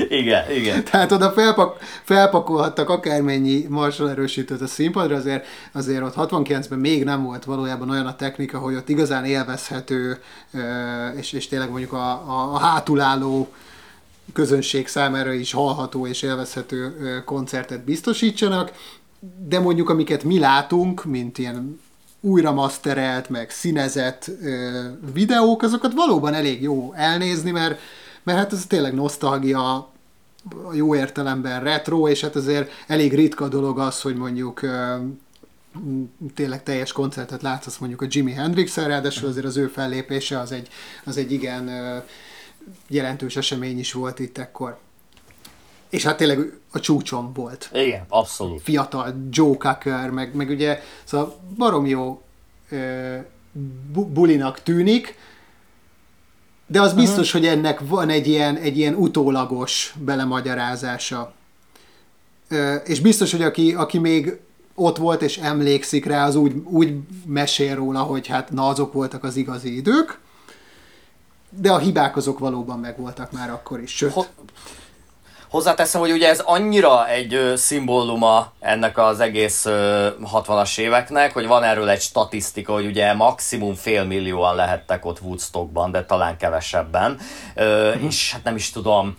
Igen, igen. igen. Tehát oda felpak, felpakolhattak akármennyi marsal erősítőt a színpadra, azért, azért ott 69-ben még nem volt valójában olyan a technika, hogy ott igazán élvezhető, és, és tényleg mondjuk a, a, a hátulálló közönség számára is hallható és élvezhető koncertet biztosítsanak, de mondjuk amiket mi látunk, mint ilyen újra masterelt, meg színezett videók, azokat valóban elég jó elnézni, mert, mert hát ez tényleg nosztalgia, jó értelemben retro, és hát azért elég ritka dolog az, hogy mondjuk tényleg teljes koncertet látsz, mondjuk a Jimi Hendrix-el, ráadásul azért az ő fellépése az egy, az egy igen jelentős esemény is volt itt ekkor. És hát tényleg a csúcson volt. Igen, abszolút. Fiatal Joe Cocker, meg, meg ugye szóval barom jó ö, bu- bulinak tűnik, de az biztos, uh-huh. hogy ennek van egy ilyen, egy ilyen utólagos belemagyarázása. Ö, és biztos, hogy aki, aki még ott volt és emlékszik rá, az úgy, úgy mesél róla, hogy hát na azok voltak az igazi idők, de a hibák azok valóban megvoltak már akkor is. Sőt, Ho- Hozzáteszem, hogy ugye ez annyira egy ö, szimbóluma ennek az egész ö, 60-as éveknek, hogy van erről egy statisztika, hogy ugye maximum fél millióan lehettek ott Woodstockban, de talán kevesebben. Ö, uh-huh. És hát nem is tudom,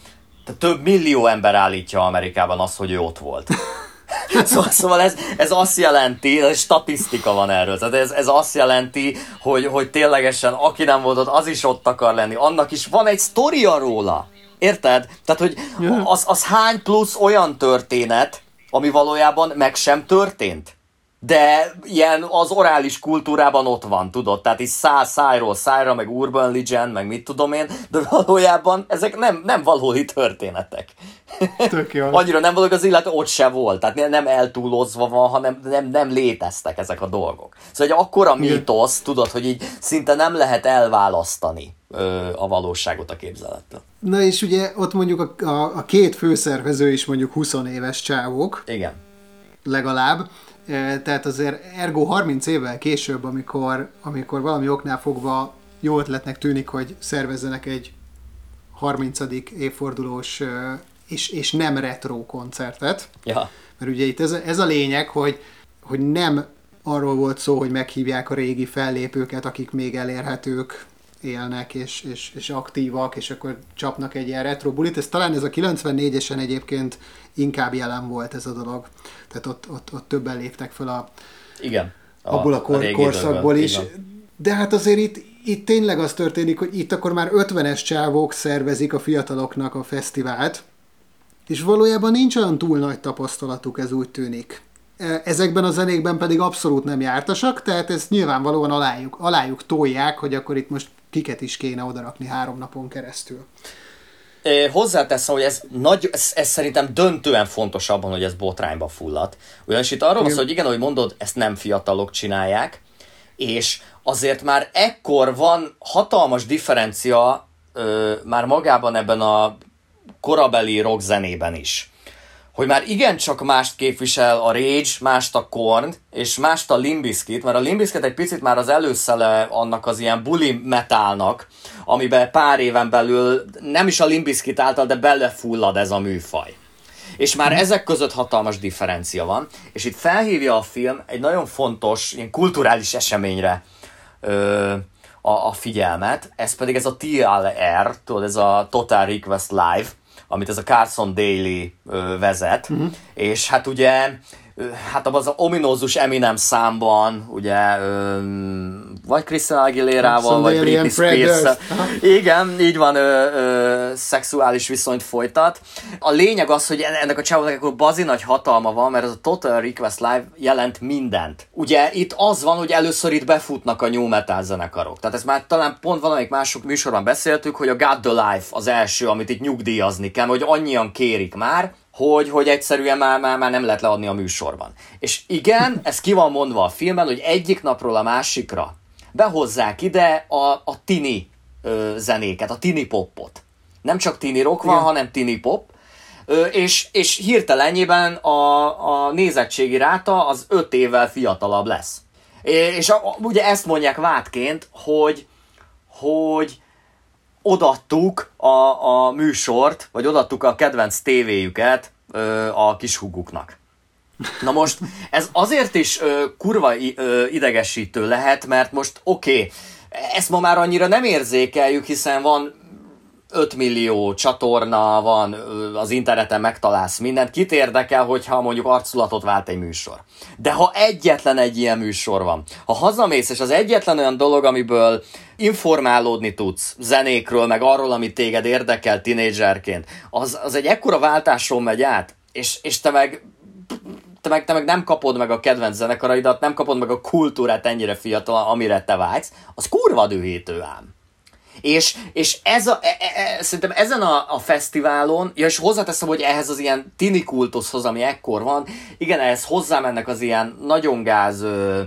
több millió ember állítja Amerikában azt, hogy ő ott volt. Szóval, szóval ez, ez azt jelenti, ez statisztika van erről, tehát ez, ez azt jelenti, hogy, hogy ténylegesen aki nem volt ott, az is ott akar lenni, annak is van egy sztoria róla. Érted? Tehát, hogy az, az hány plusz olyan történet, ami valójában meg sem történt de ilyen az orális kultúrában ott van, tudod, tehát is száz szájról szájra, meg urban legend, meg mit tudom én, de valójában ezek nem, nem valódi történetek. Tök jó. Annyira nem valók az illetve ott se volt, tehát nem eltúlozva van, hanem nem, nem léteztek ezek a dolgok. Szóval egy akkora mítosz, tudod, hogy így szinte nem lehet elválasztani ö, a valóságot a képzelettől. Na és ugye ott mondjuk a, a, a két főszervező is mondjuk 20 éves csávók. Igen. Legalább tehát azért ergo 30 évvel később, amikor, amikor valami oknál fogva jó ötletnek tűnik, hogy szervezzenek egy 30. évfordulós és, és nem retro koncertet. Ja. Mert ugye itt ez, ez a lényeg, hogy, hogy nem arról volt szó, hogy meghívják a régi fellépőket, akik még elérhetők, élnek, és, és, és aktívak, és akkor csapnak egy ilyen retro bulit. Ez talán ez a 94-esen egyébként inkább jelen volt ez a dolog. Tehát ott, ott, ott többen léptek fel a, Igen, a, abból a, kor, a korszakból is. Igen. De hát azért itt, itt tényleg az történik, hogy itt akkor már 50-es csávók szervezik a fiataloknak a fesztivált, és valójában nincs olyan túl nagy tapasztalatuk, ez úgy tűnik. E, ezekben a zenékben pedig abszolút nem jártasak, tehát ezt nyilvánvalóan alájuk, alájuk tolják, hogy akkor itt most kiket is kéne odarakni három napon keresztül. Hozzáteszem, hogy ez, nagy, ez, ez szerintem döntően fontos abban, hogy ez botrányba fulladt. Ugyanis itt arról van hogy igen, ahogy mondod, ezt nem fiatalok csinálják, és azért már ekkor van hatalmas differencia ö, már magában ebben a korabeli rockzenében is hogy már igencsak mást képvisel a Rage, mást a Korn, és mást a Limbiskit, mert a Limbiskit egy picit már az előszele annak az ilyen bully metalnak, amiben pár éven belül nem is a Limbiskit által, de belefullad ez a műfaj. És már ezek között hatalmas differencia van, és itt felhívja a film egy nagyon fontos, ilyen kulturális eseményre ö, a, a figyelmet, ez pedig ez a TLR, tudod, ez a Total Request Live, amit ez a Carson Daly ö, vezet, uh-huh. és hát ugye hát abban az ominózus Eminem számban, ugye, vagy Christina Aguilera-val, vagy Britney spears Igen, így van, ö, ö, szexuális viszonyt folytat. A lényeg az, hogy ennek a csávónak akkor bazi nagy hatalma van, mert ez a Total Request Live jelent mindent. Ugye itt az van, hogy először itt befutnak a new metal zenekarok. Tehát ezt már talán pont valamelyik mások műsorban beszéltük, hogy a God the Life az első, amit itt nyugdíjazni kell, hogy annyian kérik már, hogy, hogy egyszerűen már, már, már nem lehet leadni a műsorban. És igen, ez ki van mondva a filmben, hogy egyik napról a másikra behozzák ide a, a tini ö, zenéket, a tini popot. Nem csak tini rock van, igen. hanem tini pop. Ö, és, és hirtelenjében a, a nézettségi ráta az öt évvel fiatalabb lesz. És a, ugye ezt mondják vádként, hogy, hogy odattuk a, a műsort, vagy odattuk a kedvenc tévéjüket ö, a huguknak. Na most ez azért is ö, kurva ö, idegesítő lehet, mert most oké, okay, ezt ma már annyira nem érzékeljük, hiszen van 5 millió csatorna van, az interneten megtalálsz mindent, kit érdekel, hogyha mondjuk arculatot vált egy műsor. De ha egyetlen egy ilyen műsor van, ha hazamész, és az egyetlen olyan dolog, amiből informálódni tudsz zenékről, meg arról, ami téged érdekel tinédzserként, az, az egy ekkora váltáson megy át, és, és te meg te meg, te meg nem kapod meg a kedvenc zenekaraidat, nem kapod meg a kultúrát ennyire fiatal, amire te vágysz, az kurva dühítő ám. És, és ez a, e, e, e, szerintem ezen a, a fesztiválon, ja, és hozzáteszem, hogy ehhez az ilyen tini kultuszhoz, ami ekkor van, igen, ehhez hozzámennek az ilyen nagyon gáz ö,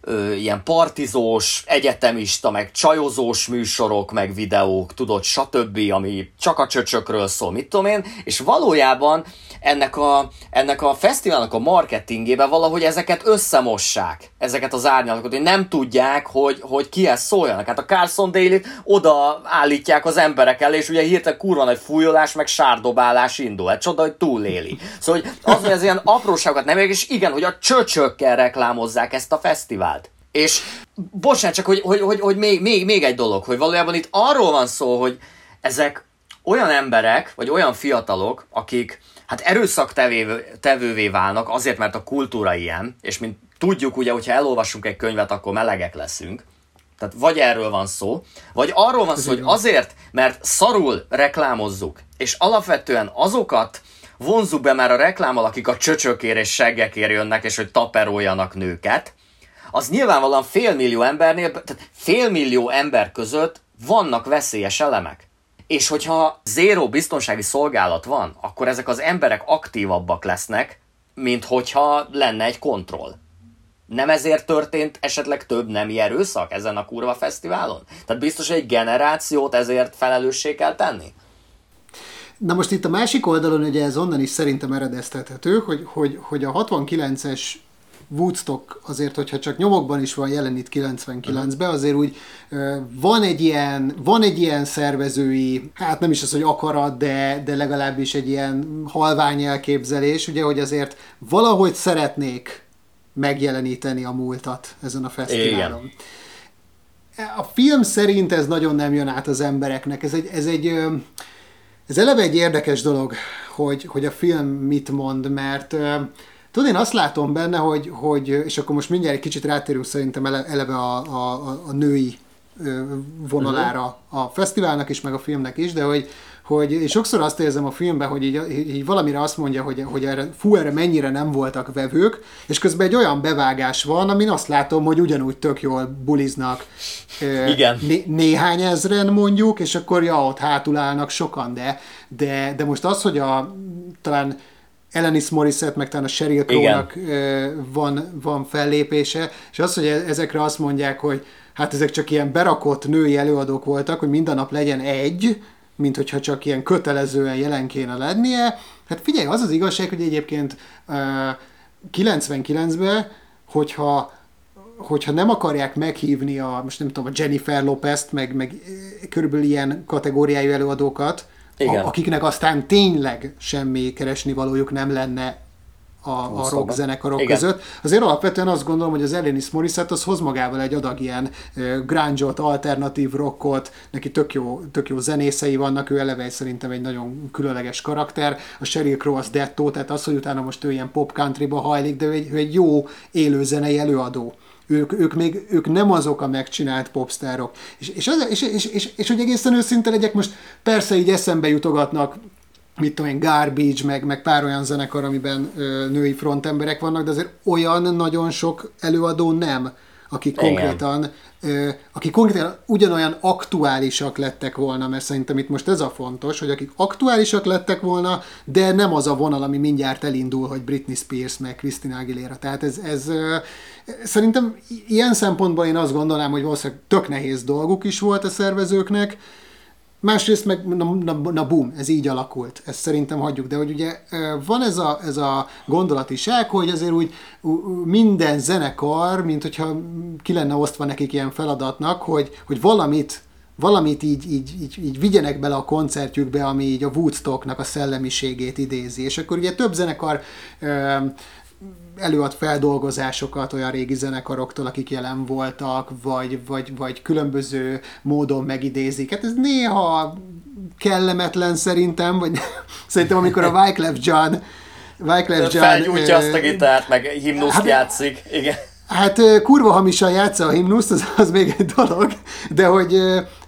ö, ilyen partizós, egyetemista, meg csajozós műsorok, meg videók, tudod, stb., ami csak a csöcsökről szól, mit tudom én, és valójában ennek a, ennek a fesztiválnak a marketingében valahogy ezeket összemossák, ezeket az árnyalatokat, hogy nem tudják, hogy, hogy kihez szóljanak. Hát a Carson daly oda állítják az emberek elé, és ugye hirtelen kurva nagy fújolás, meg sárdobálás indul. Hát csoda, hogy túléli. Szóval hogy az, hogy ez ilyen apróságokat nem és igen, hogy a csöcsökkel reklámozzák ezt a fesztivált. És bocsánat, csak hogy, hogy, hogy, hogy még, még, még egy dolog, hogy valójában itt arról van szó, hogy ezek olyan emberek, vagy olyan fiatalok, akik hát erőszak tevővé válnak azért, mert a kultúra ilyen, és mint tudjuk ugye, hogyha elolvassunk egy könyvet, akkor melegek leszünk, tehát vagy erről van szó, vagy arról van szó, hogy azért, mert szarul reklámozzuk, és alapvetően azokat vonzuk be már a reklámmal, akik a csöcsökér és seggekért jönnek, és hogy taperoljanak nőket, az nyilvánvalóan félmillió embernél, tehát félmillió ember között vannak veszélyes elemek. És hogyha zéró biztonsági szolgálat van, akkor ezek az emberek aktívabbak lesznek, mint hogyha lenne egy kontroll. Nem ezért történt esetleg több nemi erőszak ezen a kurva fesztiválon? Tehát biztos, egy generációt ezért felelőssé kell tenni? Na most itt a másik oldalon ugye ez onnan is szerintem eredeztethető, hogy, hogy, hogy a 69-es Woodstock azért, hogyha csak nyomokban is van jelen itt 99-ben, azért úgy van egy ilyen, van egy ilyen szervezői, hát nem is az, hogy akarat, de, de legalábbis egy ilyen halvány elképzelés, ugye, hogy azért valahogy szeretnék megjeleníteni a múltat ezen a fesztiválon. Igen. A film szerint ez nagyon nem jön át az embereknek. Ez egy, ez egy ez eleve egy érdekes dolog, hogy, hogy a film mit mond, mert Tudod, én azt látom benne, hogy, hogy és akkor most mindjárt egy kicsit rátérünk szerintem eleve a, a, a női vonalára a fesztiválnak is, meg a filmnek is, de hogy, hogy és sokszor azt érzem a filmben, hogy így, így valamire azt mondja, hogy, hogy erre, fú, erre mennyire nem voltak vevők, és közben egy olyan bevágás van, amin azt látom, hogy ugyanúgy tök jól buliznak Igen. Né, néhány ezren mondjuk, és akkor ja, ott hátul állnak sokan, de, de, de most az, hogy a talán Elenis Morissette, meg talán a Sheryl Crow-nak van, van fellépése, és az, hogy ezekre azt mondják, hogy hát ezek csak ilyen berakott női előadók voltak, hogy minden nap legyen egy, mint hogyha csak ilyen kötelezően jelen kéne lennie. Hát figyelj, az az igazság, hogy egyébként 99-ben, hogyha hogyha nem akarják meghívni a, most nem tudom, a Jennifer Lopez-t, meg, meg körülbelül ilyen kategóriájú előadókat, igen. akiknek aztán tényleg semmi keresni valójuk nem lenne a, a rock zenekarok Igen. között. Azért alapvetően azt gondolom, hogy az Elenis Morissette az hoz magával egy adag ilyen grunge alternatív rockot, neki tök jó, tök jó zenészei vannak, ő eleve szerintem egy nagyon különleges karakter. A Sheryl Crow az dettó, tehát az, hogy utána most ő ilyen pop countryba hajlik, de ő egy, ő egy jó élőzenei előadó ők, ők még ők nem azok a megcsinált popstárok. És, és, az, és, és, és, és, és hogy egészen őszinte legyek, most persze így eszembe jutogatnak mit tudom én, Garbage, meg, meg pár olyan zenekar, amiben ö, női frontemberek vannak, de azért olyan nagyon sok előadó nem, akik konkrétan, ö, akik konkrétan ugyanolyan aktuálisak lettek volna, mert szerintem itt most ez a fontos, hogy akik aktuálisak lettek volna, de nem az a vonal, ami mindjárt elindul, hogy Britney Spears meg Christina Aguilera. Tehát ez, ez szerintem ilyen szempontból én azt gondolnám, hogy valószínűleg tök nehéz dolguk is volt a szervezőknek, Másrészt meg, na, na, na bum, ez így alakult. Ezt szerintem hagyjuk. De hogy ugye van ez a, ez a gondolatiság, hogy azért úgy minden zenekar, mint hogyha ki lenne osztva nekik ilyen feladatnak, hogy, hogy valamit valamit így, így, így, így vigyenek bele a koncertjükbe, ami így a Woodstocknak a szellemiségét idézi. És akkor ugye több zenekar előad feldolgozásokat olyan régi zenekaroktól, akik jelen voltak, vagy, vagy, vagy különböző módon megidézik. Hát ez néha kellemetlen szerintem, vagy szerintem amikor a Wyclef John Wyclef John... Felgyújtja azt a gitárt, meg himnuszt hát, játszik, igen. Hát kurva hamisan játsza a himnuszt, az, az még egy dolog, de hogy,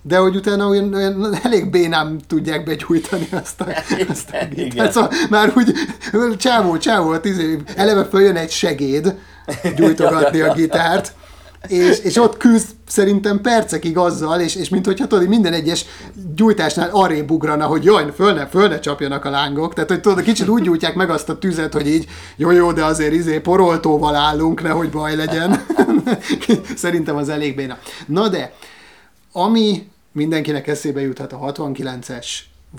de hogy utána olyan, olyan elég bénám tudják begyújtani azt a, azt a gitárt. Szóval már úgy csávó, csávó, tíz év, eleve följön egy segéd gyújtogatni a gitárt, és, és ott küzd szerintem percekig azzal, és, és mint hogyha tudod, minden egyes gyújtásnál arrébb ugrana, hogy jaj, föl ne, föl ne csapjanak a lángok. Tehát, hogy tudod, kicsit úgy gyújtják meg azt a tüzet, hogy így jó, jó, de azért izé poroltóval állunk, nehogy baj legyen. szerintem az elég béna. Na de, ami mindenkinek eszébe juthat a 69-es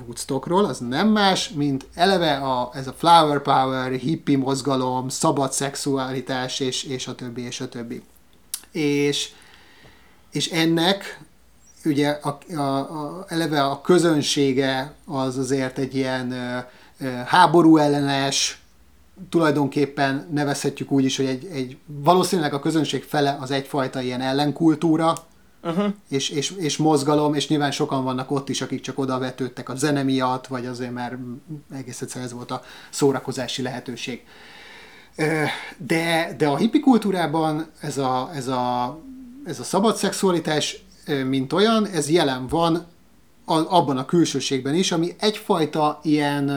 Woodstockról, az nem más, mint eleve a, ez a flower power, hippie mozgalom, szabad szexualitás, és, és a többi, és a többi és, és ennek ugye a, a, a, eleve a közönsége az azért egy ilyen ö, ö, háború ellenes, tulajdonképpen nevezhetjük úgy is, hogy egy, egy valószínűleg a közönség fele az egyfajta ilyen ellenkultúra, uh-huh. és, és, és mozgalom, és nyilván sokan vannak ott is, akik csak oda vetődtek a zene miatt, vagy azért mert egész egyszerűen ez volt a szórakozási lehetőség. De, de a hippi kultúrában ez a, ez, a, ez a szabad szexualitás, mint olyan, ez jelen van abban a külsőségben is, ami egyfajta ilyen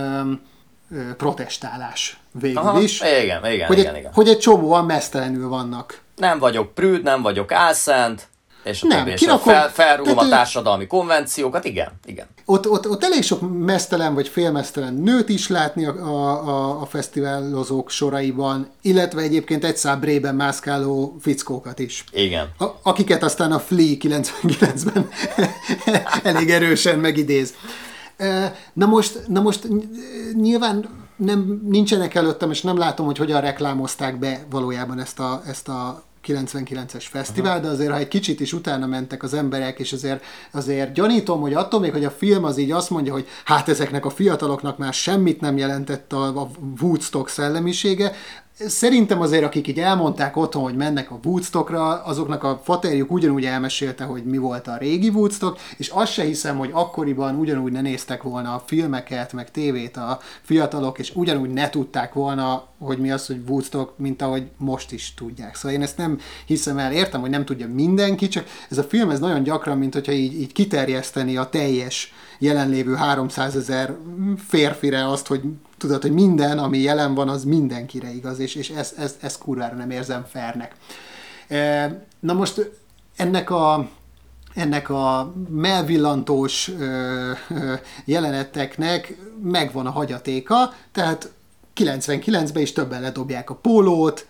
protestálás végül Aha, is. Igen, igen, hogy igen, egy, igen. Hogy egy csomóan mesztelenül vannak. Nem vagyok prűd, nem vagyok álszent, és a nem, többi, és fel, felrúgom a társadalmi konvenciókat, igen, igen. Ott, ott, ott elég sok mesztelen vagy félmesztelen nőt is látni a, a, a fesztiválozók soraiban, illetve egyébként egy szábrében mászkáló fickókat is. Igen. A, akiket aztán a Flea 99-ben elég erősen megidéz. Na most, na most nyilván nem, nincsenek előttem, és nem látom, hogy hogyan reklámozták be valójában ezt a, ezt a 99-es fesztivál, de azért, ha egy kicsit is utána mentek az emberek, és azért, azért gyanítom, hogy attól még, hogy a film az így azt mondja, hogy hát ezeknek a fiataloknak már semmit nem jelentett a, a Woodstock szellemisége, Szerintem azért, akik így elmondták otthon, hogy mennek a Woodstockra, azoknak a faterjuk ugyanúgy elmesélte, hogy mi volt a régi Woodstock, és azt se hiszem, hogy akkoriban ugyanúgy ne néztek volna a filmeket, meg tévét a fiatalok, és ugyanúgy ne tudták volna, hogy mi az, hogy Woodstock, mint ahogy most is tudják. Szóval én ezt nem hiszem el, értem, hogy nem tudja mindenki, csak ez a film ez nagyon gyakran, mint hogyha így, így kiterjeszteni a teljes jelenlévő 300 ezer férfire azt, hogy tudod, hogy minden, ami jelen van, az mindenkire igaz, és, és ezt, ezt, ezt kurvára nem érzem fernek. E, na most ennek a, ennek a melvillantós jeleneteknek megvan a hagyatéka, tehát 99-ben is többen ledobják a pólót,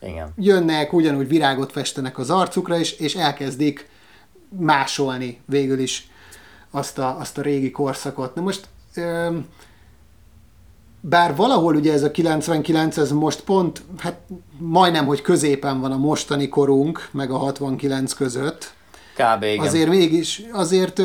Igen. jönnek, ugyanúgy virágot festenek az arcukra, és, és elkezdik másolni végül is azt a, azt a régi korszakot. Na most bár valahol ugye ez a 99, ez most pont, hát majdnem, hogy középen van a mostani korunk, meg a 69 között, Kb. Igen. azért mégis, azért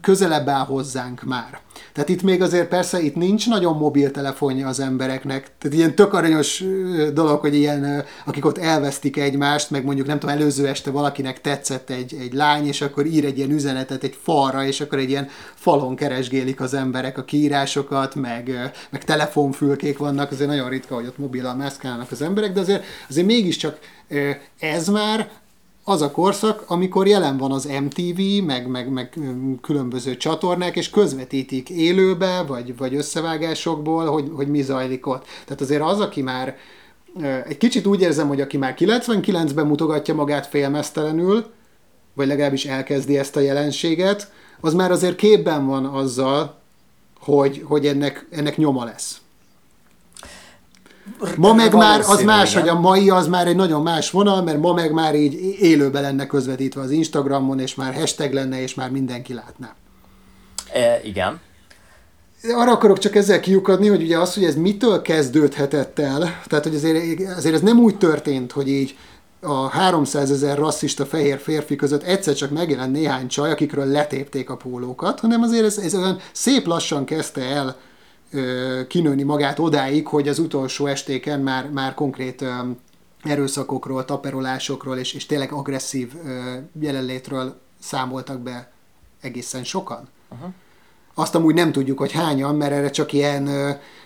közelebb áll hozzánk már. Tehát itt még azért persze itt nincs nagyon mobiltelefonja az embereknek. Tehát ilyen tök aranyos dolog, hogy ilyen, akik ott elvesztik egymást, meg mondjuk nem tudom, előző este valakinek tetszett egy, egy lány, és akkor ír egy ilyen üzenetet egy falra, és akkor egy ilyen falon keresgélik az emberek a kiírásokat, meg, meg telefonfülkék vannak, azért nagyon ritka, hogy ott mobillal mászkálnak az emberek, de azért, azért mégiscsak ez már az a korszak, amikor jelen van az MTV, meg, meg, meg különböző csatornák, és közvetítik élőbe, vagy, vagy összevágásokból, hogy, hogy mi zajlik ott. Tehát azért az, aki már egy kicsit úgy érzem, hogy aki már 99-ben mutogatja magát félmeztelenül, vagy legalábbis elkezdi ezt a jelenséget, az már azért képben van azzal, hogy, hogy ennek, ennek nyoma lesz. Ma meg már az más, hogy a mai az már egy nagyon más vonal, mert ma meg már így élőben lenne közvetítve az Instagramon, és már hashtag lenne, és már mindenki látná. E, igen. Arra akarok csak ezzel kiukadni, hogy ugye az, hogy ez mitől kezdődhetett el, tehát hogy azért, azért ez nem úgy történt, hogy így a 300 ezer rasszista fehér férfi között egyszer csak megjelent néhány csaj, akikről letépték a pólókat, hanem azért ez, ez olyan szép lassan kezdte el kinőni magát odáig, hogy az utolsó estéken már, már konkrét erőszakokról, taperolásokról és, és tényleg agresszív jelenlétről számoltak be egészen sokan. Uh-huh. Azt amúgy nem tudjuk, hogy hányan, mert erre csak ilyen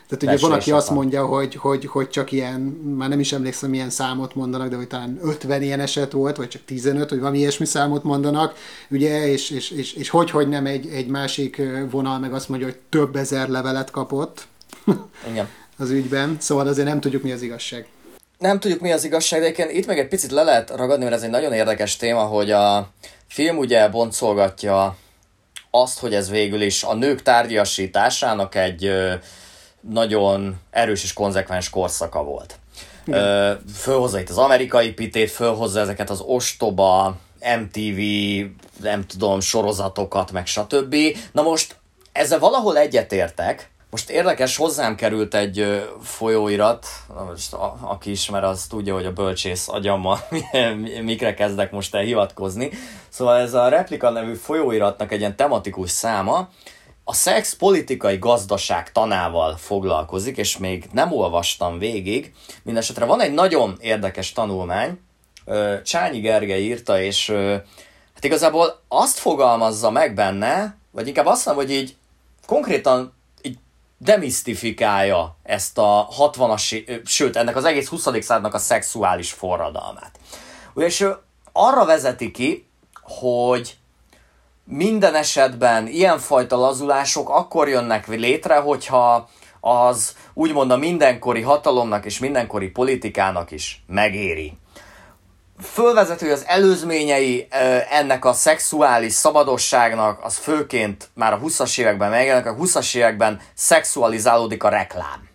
tehát ugye van, aki azt mondja, hogy, hogy, hogy csak ilyen, már nem is emlékszem, milyen számot mondanak, de hogy talán 50 ilyen eset volt, vagy csak 15, vagy valami ilyesmi számot mondanak, ugye, és, és, és, és hogy, hogy nem egy, egy másik vonal meg azt mondja, hogy több ezer levelet kapott Igen. az ügyben, szóval azért nem tudjuk, mi az igazság. Nem tudjuk, mi az igazság, de itt meg egy picit le lehet ragadni, mert ez egy nagyon érdekes téma, hogy a film ugye boncolgatja azt, hogy ez végül is a nők tárgyasításának egy nagyon erős és konzekvens korszaka volt. Ö, fölhozza itt az amerikai pitét, fölhozza ezeket az ostoba MTV, nem tudom, sorozatokat, meg stb. Na most ezzel valahol egyetértek, most érdekes, hozzám került egy folyóirat, most a, aki ismer, az tudja, hogy a bölcsész agyammal mikre kezdek most el hivatkozni. Szóval ez a Replika nevű folyóiratnak egy ilyen tematikus száma, a szex politikai gazdaság tanával foglalkozik, és még nem olvastam végig. Mindenesetre van egy nagyon érdekes tanulmány, Csányi Gergely írta, és hát igazából azt fogalmazza meg benne, vagy inkább azt mondom, hogy így konkrétan így demisztifikálja ezt a 60-as, sőt, ennek az egész 20. századnak a szexuális forradalmát. És arra vezeti ki, hogy minden esetben ilyenfajta lazulások akkor jönnek létre, hogyha az úgymond a mindenkori hatalomnak és mindenkori politikának is megéri. Fölvezető, az előzményei ennek a szexuális szabadosságnak, az főként már a 20-as években megjelennek, a 20-as években szexualizálódik a reklám.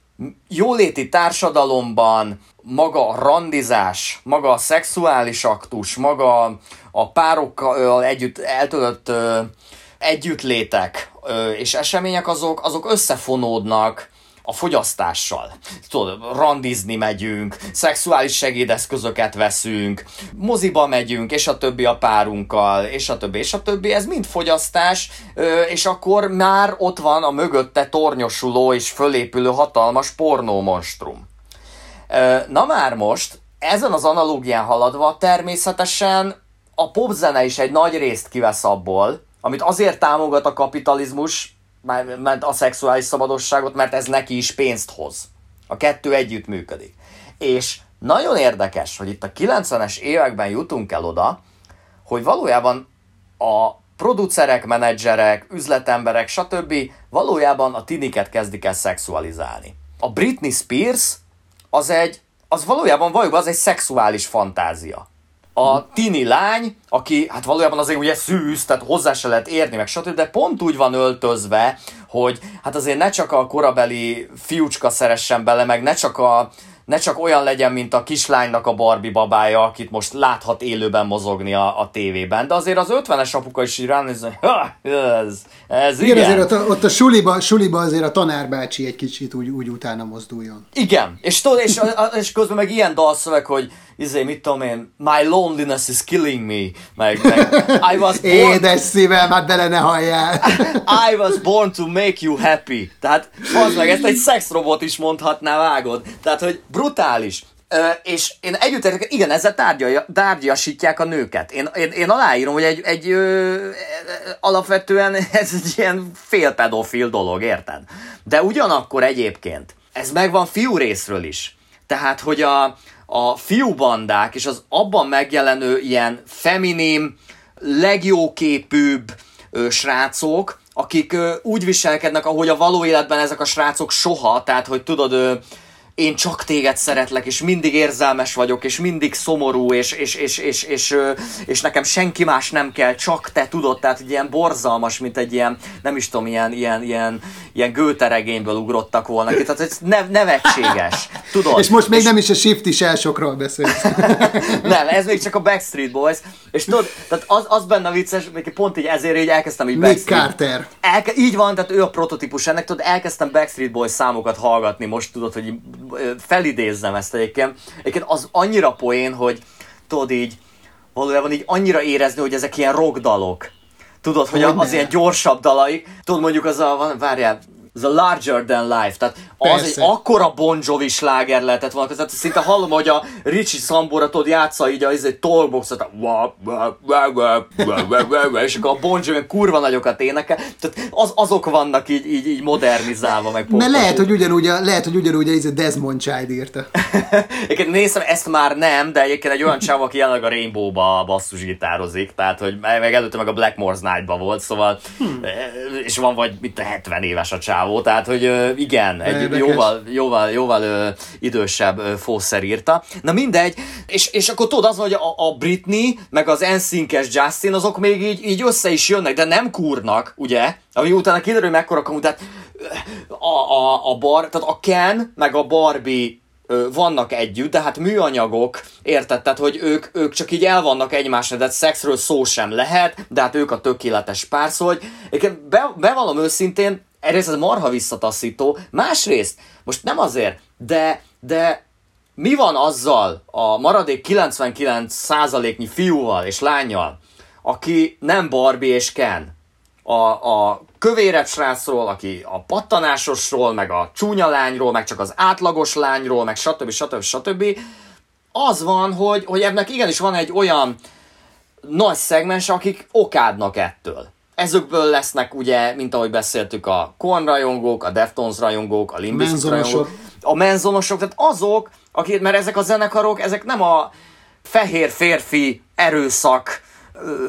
Jóléti társadalomban maga a randizás, maga a szexuális aktus, maga a párokkal együtt eltöltött együttlétek és események azok, azok összefonódnak a fogyasztással. Tudod, randizni megyünk, szexuális segédeszközöket veszünk, moziba megyünk, és a többi a párunkkal, és a többi, és a többi. Ez mind fogyasztás, és akkor már ott van a mögötte tornyosuló és fölépülő hatalmas pornómonstrum. Na már most, ezen az analógián haladva természetesen a popzene is egy nagy részt kivesz abból, amit azért támogat a kapitalizmus, mert a szexuális szabadosságot, mert ez neki is pénzt hoz. A kettő együtt működik. És nagyon érdekes, hogy itt a 90-es években jutunk el oda, hogy valójában a producerek, menedzserek, üzletemberek, stb. valójában a tiniket kezdik el szexualizálni. A Britney Spears az egy, az valójában valójában az egy szexuális fantázia. A tini lány, aki hát valójában azért ugye szűz, tehát hozzá se lehet érni, meg stb., de pont úgy van öltözve, hogy hát azért ne csak a korabeli fiúcska szeressen bele, meg ne csak a ne csak olyan legyen, mint a kislánynak a Barbie babája, akit most láthat élőben mozogni a, a tévében, de azért az 50-es apuka is így ránéz, hogy ez, ez igen. igen. azért ott a, ott a suliba, suliba azért a tanárbácsi egy kicsit úgy, úgy utána mozduljon. Igen, és, és, és közben meg ilyen dalszöveg, hogy izé, mit tudom én, my loneliness is killing me, meg, meg I was born... Édes szívem, hát bele ne halljál. I was born to make you happy. Tehát az meg, ezt egy szexrobot is mondhatná, vágod. Tehát, hogy brutális. Ö, és én együtt értek, igen, ezzel tárgyalja, tárgyasítják a nőket. Én, én, én aláírom, hogy egy, egy ö, alapvetően ez egy ilyen félpedofil dolog, érted? De ugyanakkor egyébként, ez megvan fiú részről is. Tehát, hogy a, a fiúbandák és az abban megjelenő ilyen feminim, legjóképűbb ö, srácok, akik ö, úgy viselkednek, ahogy a való életben ezek a srácok soha, tehát hogy tudod, ö, én csak téged szeretlek, és mindig érzelmes vagyok, és mindig szomorú, és, és, és, és, és, és nekem senki más nem kell, csak te tudod, tehát egy ilyen borzalmas, mint egy ilyen, nem is tudom, ilyen, ilyen, ilyen, ilyen gőteregényből ugrottak volna ki, tehát ez ne, nevetséges, tudod. És most még és... nem is a shift is elsokról beszélsz. nem, ez még csak a Backstreet Boys, és tudod, tehát az, az benne vicces, pont így ezért így elkezdtem így Nick Backstreet. Carter. Elke, így van, tehát ő a prototípus ennek, tudod, elkezdtem Backstreet Boys számokat hallgatni, most tudod, hogy felidézzem ezt egyébként. Egyébként az annyira poén, hogy tudod így, valójában így annyira érezni, hogy ezek ilyen rockdalok. Tudod, hogy, hogy az ilyen gyorsabb dalai, tudod mondjuk az a, várjál, ez a larger than life, tehát az egy akkora Bon Jovi sláger lehetett volna, tehát szinte hallom, hogy a Richie Sambora tudod játsza így a izé, tollboxot, és akkor a Bon Jovi kurva nagyokat énekel, tehát az, azok vannak így, így, így modernizálva, meg Mert lehet, hogy ugyanúgy a, lehet, hogy ugyanúgy a izé Desmond Child írta. egyébként nézem, ezt már nem, de egyébként egy olyan csáv, aki jelenleg a Rainbow-ba basszusgitározik, tehát hogy meg előtte meg a Blackmore's Night-ba volt, szóval, hmm. és van vagy mit a 70 éves a csávó, tehát hogy igen, egy Érdekes. jóval, jóval, jóval idősebb ö, fószer írta. Na mindegy, és, és akkor tudod az, hogy a, a Britney, meg az NSYNC-es Justin, azok még így, így össze is jönnek, de nem kúrnak, ugye? Ami utána kiderül, hogy mekkora kamu, tehát a, a, a bar, tehát a Ken, meg a Barbie vannak együtt, de hát műanyagok, érted? Tehát, hogy ők, ők csak így el vannak egymásra, de szexről szó sem lehet, de hát ők a tökéletes pár, szóval, hogy be, bevallom őszintén, egyrészt ez marha visszataszító, másrészt, most nem azért, de, de mi van azzal a maradék 99%-nyi fiúval és lányjal, aki nem Barbie és Ken, a, a kövérebb srácról, aki a pattanásosról, meg a csúnya lányról, meg csak az átlagos lányról, meg stb. stb. stb. Az van, hogy, hogy ennek igenis van egy olyan nagy szegmens, akik okádnak ettől ezekből lesznek ugye, mint ahogy beszéltük, a Korn rajongók, a Deftones rajongók, a Limbiskit rajongók, a menzonosok, tehát azok, akik, mert ezek a zenekarok, ezek nem a fehér férfi erőszak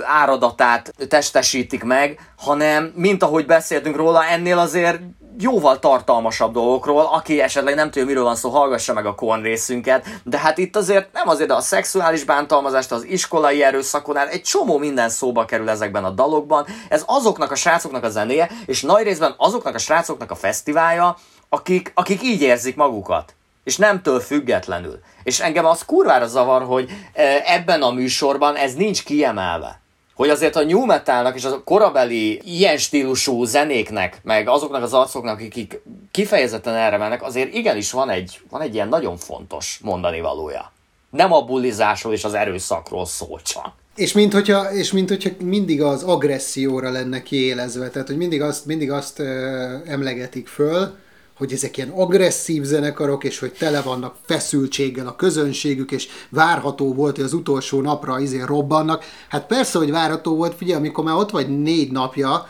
áradatát testesítik meg, hanem, mint ahogy beszéltünk róla, ennél azért jóval tartalmasabb dolgokról, aki esetleg nem tudja, miről van szó, hallgassa meg a korn részünket, de hát itt azért nem azért, de a szexuális bántalmazást, az iskolai erőszakonál egy csomó minden szóba kerül ezekben a dalokban. Ez azoknak a srácoknak a zenéje, és nagy részben azoknak a srácoknak a fesztiválja, akik, akik így érzik magukat. És nemtől függetlenül. És engem az kurvára zavar, hogy e, ebben a műsorban ez nincs kiemelve hogy azért a new metalnak és a korabeli ilyen stílusú zenéknek, meg azoknak az arcoknak, akik kifejezetten erre mennek, azért igenis van egy, van egy ilyen nagyon fontos mondani valója. Nem a bullizásról és az erőszakról szól csak. És mint, hogyha, és mint hogyha mindig az agresszióra lenne kiélezve, tehát hogy mindig azt, mindig azt ö, emlegetik föl, hogy ezek ilyen agresszív zenekarok, és hogy tele vannak feszültséggel a közönségük, és várható volt, hogy az utolsó napra izé robbannak. Hát persze, hogy várható volt, figyelj, amikor már ott vagy négy napja,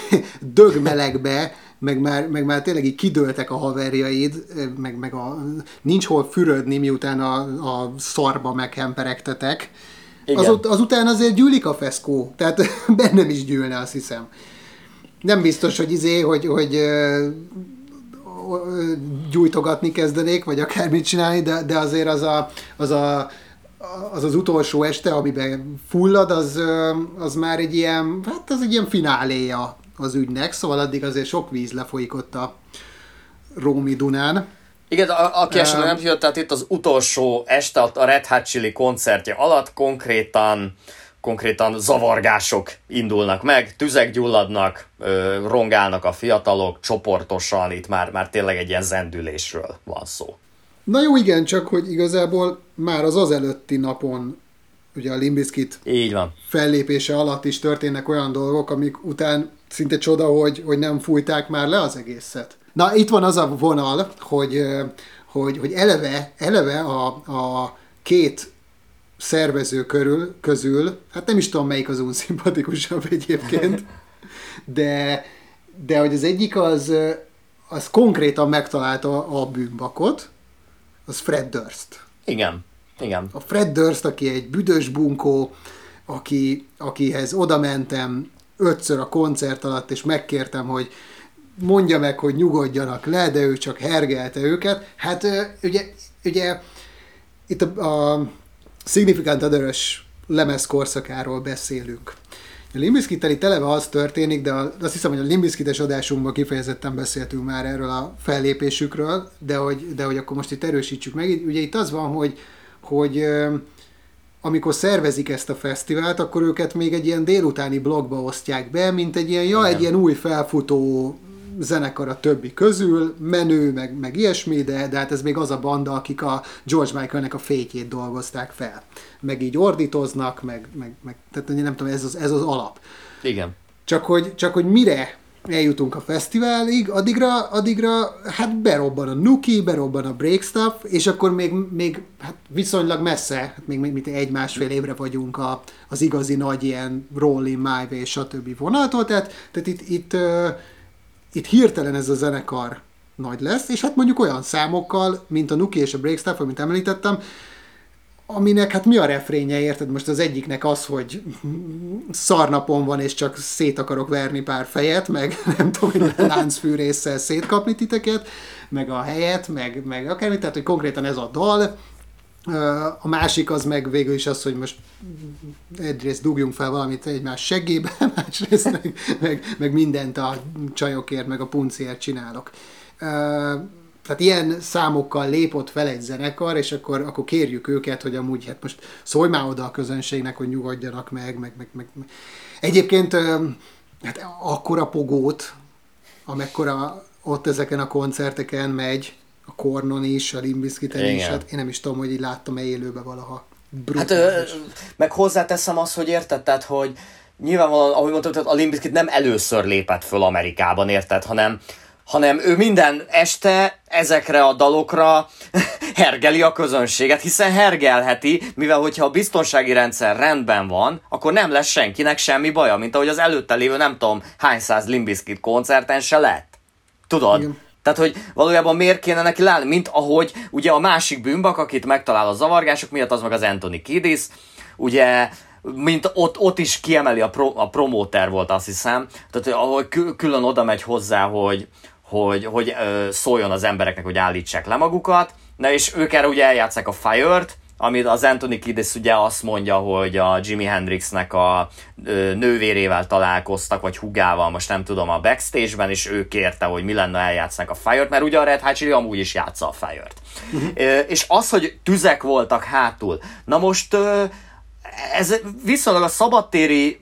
dögmelegbe, meg már, meg már tényleg így kidőltek a haverjaid, meg, meg a, nincs hol fürödni, miután a, a szarba meghemperegtetek. Azut, azután azért gyűlik a feszkó, tehát bennem is gyűlne, azt hiszem. Nem biztos, hogy izé, hogy, hogy gyújtogatni kezdenék, vagy akármit csinálni, de, de azért az a, az a az az utolsó este, amiben fullad, az, az már egy ilyen, hát az egy ilyen fináléja az ügynek, szóval addig azért sok víz lefolyik ott a Rómi Dunán. Igen, a, aki esetleg nem tudja, tehát itt az utolsó este a Red Hot Chili koncertje alatt konkrétan konkrétan zavargások indulnak meg, tüzek gyulladnak, rongálnak a fiatalok, csoportosan, itt már, már tényleg egy ilyen zendülésről van szó. Na jó, igen, csak hogy igazából már az az előtti napon ugye a Limbiskit Így van. fellépése alatt is történnek olyan dolgok, amik után szinte csoda, hogy, hogy nem fújták már le az egészet. Na, itt van az a vonal, hogy, hogy, hogy eleve, eleve a, a két szervező körül, közül, hát nem is tudom melyik az unszimpatikusabb egyébként, de, de hogy az egyik az, az konkrétan megtalálta a bűnbakot, az Fred Durst. Igen, igen. A Fred Durst, aki egy büdös bunkó, aki, akihez oda mentem ötször a koncert alatt, és megkértem, hogy mondja meg, hogy nyugodjanak le, de ő csak hergelte őket. Hát ugye, ugye itt a, a Significant other lemez korszakáról beszélünk. A Limbiskit itt eleve az történik, de azt hiszem, hogy a Limbiskites adásunkban kifejezetten beszéltünk már erről a fellépésükről, de hogy, de hogy akkor most itt erősítsük meg. Ugye itt az van, hogy, hogy amikor szervezik ezt a fesztivált, akkor őket még egy ilyen délutáni blogba osztják be, mint egy ilyen, ja, egy ilyen új felfutó zenekar a többi közül, menő, meg, meg ilyesmi, de, de hát ez még az a banda, akik a George Michaelnek a fékjét dolgozták fel. Meg így ordítoznak, meg, meg, meg tehát nem tudom, ez az, ez az alap. Igen. Csak hogy, csak hogy mire eljutunk a fesztiválig, addigra, addigra hát berobban a Nuki, berobban a Break Stuff, és akkor még, még hát viszonylag messze, hát még, még mint egy-másfél évre vagyunk a, az igazi nagy ilyen Rolling My Way, stb. vonaltól, tehát, tehát itt, itt, itt hirtelen ez a zenekar nagy lesz, és hát mondjuk olyan számokkal, mint a Nuki és a Breakstuff, amit említettem, aminek hát mi a refrénye, érted? Most az egyiknek az, hogy szarnapon van, és csak szét akarok verni pár fejet, meg nem tudom, hogy láncfűrészsel szétkapni titeket, meg a helyet, meg, meg akármit, tehát hogy konkrétan ez a dal, a másik az meg végül is az, hogy most egyrészt dugjunk fel valamit egymás seggébe, másrészt meg, meg, meg mindent a csajokért, meg a punciért csinálok. Tehát ilyen számokkal lépott fel egy zenekar, és akkor, akkor kérjük őket, hogy amúgy hát most szólj már oda a közönségnek, hogy nyugodjanak meg, meg, meg, meg. Egyébként hát akkora pogót, amekkora ott ezeken a koncerteken megy, a Kornon is, a Limbiskiten is, hát én nem is tudom, hogy így láttam-e élőbe valaha. Brutális. Hát, ö, meg hozzáteszem azt, hogy érted, tehát, hogy nyilvánvalóan, ahogy mondtad, a Limbiskit nem először lépett föl Amerikában, érted, hanem hanem ő minden este ezekre a dalokra hergeli a közönséget, hiszen hergelheti, mivel hogyha a biztonsági rendszer rendben van, akkor nem lesz senkinek semmi baja, mint ahogy az előtte lévő nem tudom hány száz Limbiskit koncerten se lett. Tudod? Igen. Tehát, hogy valójában miért kéne neki látni, mint ahogy ugye a másik bűnbak, akit megtalál a zavargások miatt, az meg az Anthony Kiddis, ugye mint ott, ott is kiemeli a, pro, a promóter volt, azt hiszem, tehát ahogy külön oda megy hozzá, hogy, hogy, hogy ö, szóljon az embereknek, hogy állítsák le magukat, na és ők erre ugye eljátszák a Fire-t, amit az Anthony Kiddis ugye azt mondja, hogy a Jimi Hendrixnek a nővérével találkoztak, vagy hugával, most nem tudom, a backstage-ben, és ő kérte, hogy mi lenne, eljátszák a Fire-t, mert ugye a Red Hot Chili amúgy is játsza a Fire-t. Uh-huh. Ö, és az, hogy tüzek voltak hátul, na most ez viszonylag a szabadtéri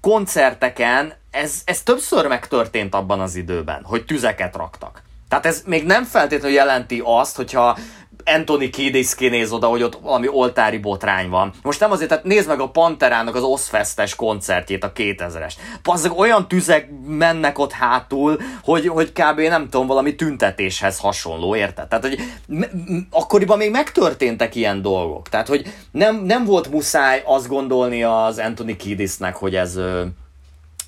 koncerteken ez, ez többször megtörtént abban az időben, hogy tüzeket raktak. Tehát ez még nem feltétlenül jelenti azt, hogyha Anthony Kiedis kinéz oda, hogy ott valami oltári botrány van. Most nem azért, tehát nézd meg a Panterának az Oszfestes koncertjét, a 2000-es. Pazzak, olyan tüzek mennek ott hátul, hogy, hogy kb. nem tudom, valami tüntetéshez hasonló, érted? Tehát, hogy akkoriban még megtörténtek ilyen dolgok. Tehát, hogy nem, nem volt muszáj azt gondolni az Anthony Kiedisnek, hogy ez,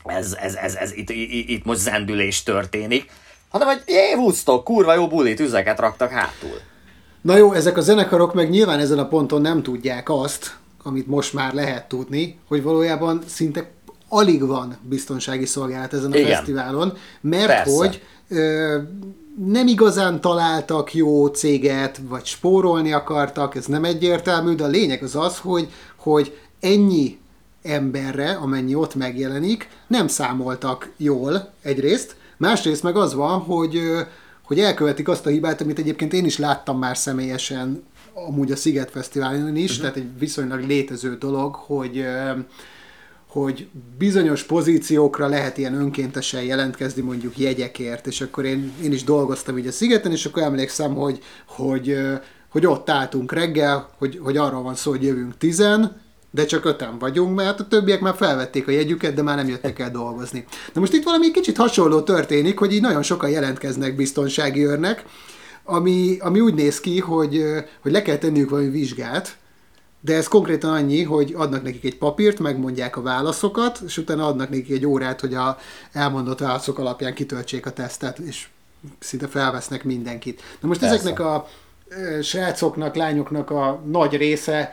ez, ez, ez, ez itt, itt, most zendülés történik, hanem hogy jé, Woodstock, kurva jó buli, tüzeket raktak hátul. Na jó, ezek a zenekarok meg nyilván ezen a ponton nem tudják azt, amit most már lehet tudni, hogy valójában szinte alig van biztonsági szolgálat ezen a Igen. fesztiválon, mert Persze. hogy ö, nem igazán találtak jó céget, vagy spórolni akartak, ez nem egyértelmű, de a lényeg az az, hogy, hogy ennyi emberre, amennyi ott megjelenik, nem számoltak jól egyrészt, másrészt meg az van, hogy hogy elkövetik azt a hibát, amit egyébként én is láttam már személyesen amúgy a Sziget Fesztiválon is, uh-huh. tehát egy viszonylag létező dolog, hogy hogy bizonyos pozíciókra lehet ilyen önkéntesen jelentkezni mondjuk jegyekért, és akkor én, én is dolgoztam így a szigeten, és akkor emlékszem, hogy, hogy, hogy ott álltunk reggel, hogy, hogy arról van szó, hogy jövünk tizen, de csak öten vagyunk, mert a többiek már felvették a jegyüket, de már nem jöttek el dolgozni. Na most itt valami kicsit hasonló történik, hogy így nagyon sokan jelentkeznek biztonsági őrnek, ami, ami úgy néz ki, hogy, hogy le kell tenniük valami vizsgát, de ez konkrétan annyi, hogy adnak nekik egy papírt, megmondják a válaszokat, és utána adnak nekik egy órát, hogy a elmondott válaszok alapján kitöltsék a tesztet, és szinte felvesznek mindenkit. Na most Persze. ezeknek a srácoknak, lányoknak a nagy része,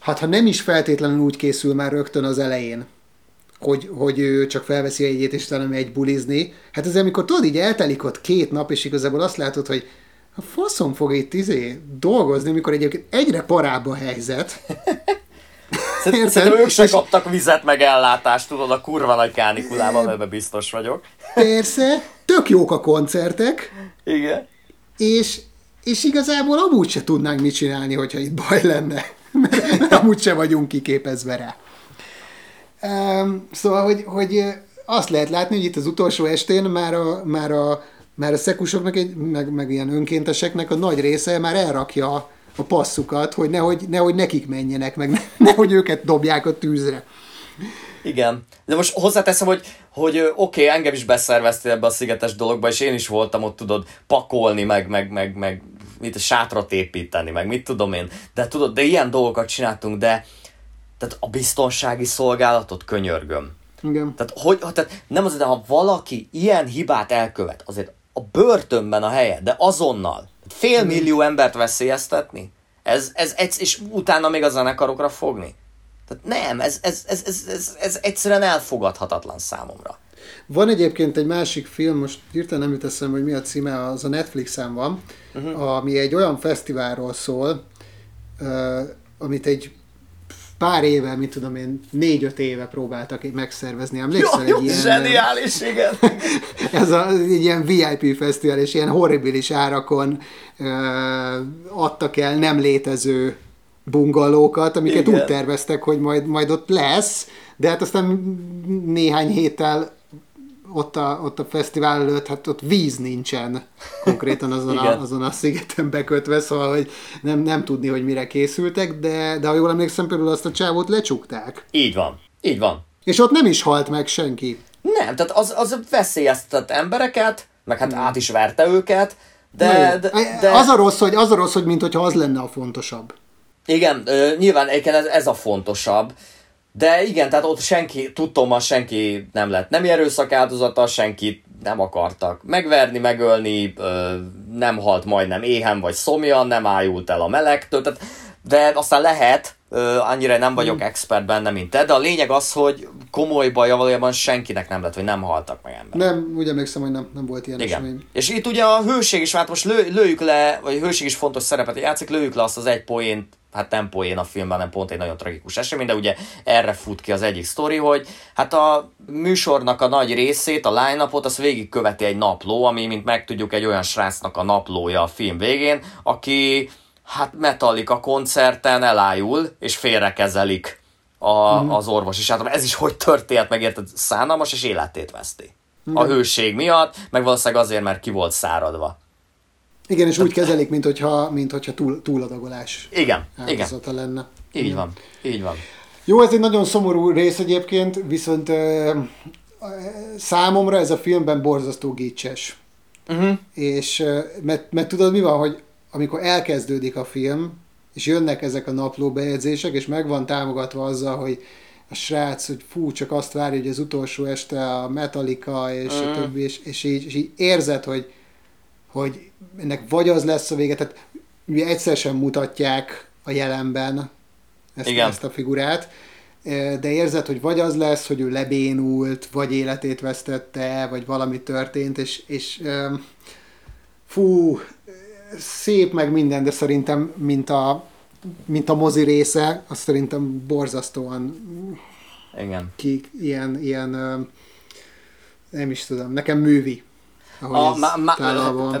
hát ha nem is feltétlenül úgy készül már rögtön az elején, hogy, hogy ő csak felveszi a jegyét, és utána megy bulizni. Hát ez amikor tudod, így eltelik ott két nap, és igazából azt látod, hogy a faszom fog itt izé dolgozni, mikor egyébként egyre parább a helyzet. Szerintem ők se kaptak vizet meg ellátást, tudod, a kurva nagy kánikulában, ebben biztos vagyok. Persze, tök jók a koncertek. Igen. És, és igazából amúgy se tudnánk mit csinálni, hogyha itt baj lenne. Mert amúgy se vagyunk kiképezve rá. Szóval, hogy, hogy azt lehet látni, hogy itt az utolsó estén már a, már a, már a szekusoknak, egy, meg, meg ilyen önkénteseknek a nagy része már elrakja a passzukat, hogy nehogy, nehogy nekik menjenek, meg nehogy őket dobják a tűzre. Igen. De most hozzáteszem, hogy, hogy oké, okay, engem is beszerveztél ebbe a szigetes dologba, és én is voltam ott, tudod, pakolni, meg, meg, meg, meg mit a sátrat építeni, meg mit tudom én. De tudod, de ilyen dolgokat csináltunk, de tehát a biztonsági szolgálatot könyörgöm. Igen. Tehát, hogy, tehát nem az, de ha valaki ilyen hibát elkövet, azért a börtönben a helye, de azonnal. Fél millió embert veszélyeztetni? Ez, ez, ez, és utána még a zenekarokra fogni? Tehát nem, ez, ez, ez, ez, ez, ez egyszerűen elfogadhatatlan számomra. Van egyébként egy másik film, most hirtelen nem jut eszembe, hogy mi a címe, az a Netflixen van, uh-huh. ami egy olyan fesztiválról szól, uh, amit egy pár éve, mit tudom én, négy-öt éve próbáltak megszervezni. Emlékszel? Jó, egy ilyen, zseniális, igen. ez a, egy ilyen VIP fesztivál, és ilyen horribilis árakon uh, adtak el nem létező bungalókat, amiket igen. úgy terveztek, hogy majd, majd ott lesz, de hát aztán néhány héttel ott a, ott a fesztivál előtt, hát ott víz nincsen konkrétan azon, a, azon a szigeten bekötve, szóval hogy nem, nem tudni, hogy mire készültek, de, de ha jól emlékszem, például azt a csávót lecsukták. Így van, így van. És ott nem is halt meg senki. Nem, tehát az, az veszélyeztetett embereket, meg hát nem. át is verte őket, de, de, de... Az, a rossz, hogy, az a rossz, hogy mint hogyha az lenne a fontosabb. Igen, nyilván ez, ez a fontosabb, de igen, tehát ott senki, tudtom, senki nem lett nem erőszak áldozata, senkit nem akartak megverni, megölni, nem halt majdnem éhen vagy szomjan, nem ájult el a melegtől, tehát, de aztán lehet, annyira nem vagyok hmm. expert benne, mint te, de a lényeg az, hogy komoly baj valójában senkinek nem lett, hogy nem haltak meg emberek. Nem, úgy emlékszem, hogy nem, nem volt ilyen Igen. esemény. És itt ugye a hőség is, hát most lő, lőjük le, vagy a hőség is fontos szerepet játszik, lőjük le azt az egy poént, hát nem poén a filmben, hanem pont egy nagyon tragikus esemény, de ugye erre fut ki az egyik sztori, hogy hát a műsornak a nagy részét, a line az azt végigköveti egy napló, ami, mint megtudjuk, egy olyan srácnak a naplója a film végén, aki hát Metallica koncerten elájul, és félrekezelik a, mm. az orvos is. Hát ez is hogy történt, meg érted, szánalmas, és életét veszti. Mm. A hőség miatt, meg valószínűleg azért, mert ki volt száradva. Igen, és úgy kezelik, mint hogyha, mint hogyha túl, túladagolás igen, igen. lenne. Így igen. van, így van. Jó, ez egy nagyon szomorú rész egyébként, viszont számomra ez a filmben borzasztó gicses. Uh-huh. És mert, mert tudod mi van, hogy amikor elkezdődik a film, és jönnek ezek a naplóbejegyzések, és meg van támogatva azzal, hogy a srác, hogy fú, csak azt várja, hogy az utolsó este a Metallica, és uh-huh. a többi, és, és, így, és így érzed, hogy, hogy ennek vagy az lesz a vége, tehát ugye egyszer sem mutatják a jelenben ezt, Igen. ezt a figurát, de érzed, hogy vagy az lesz, hogy ő lebénult, vagy életét vesztette, vagy valami történt, és, és fú, szép meg minden, de szerintem, mint a, mint a mozi része, az szerintem borzasztóan Igen. Ki, ilyen, ilyen nem is tudom, nekem művi. A, má, má, a,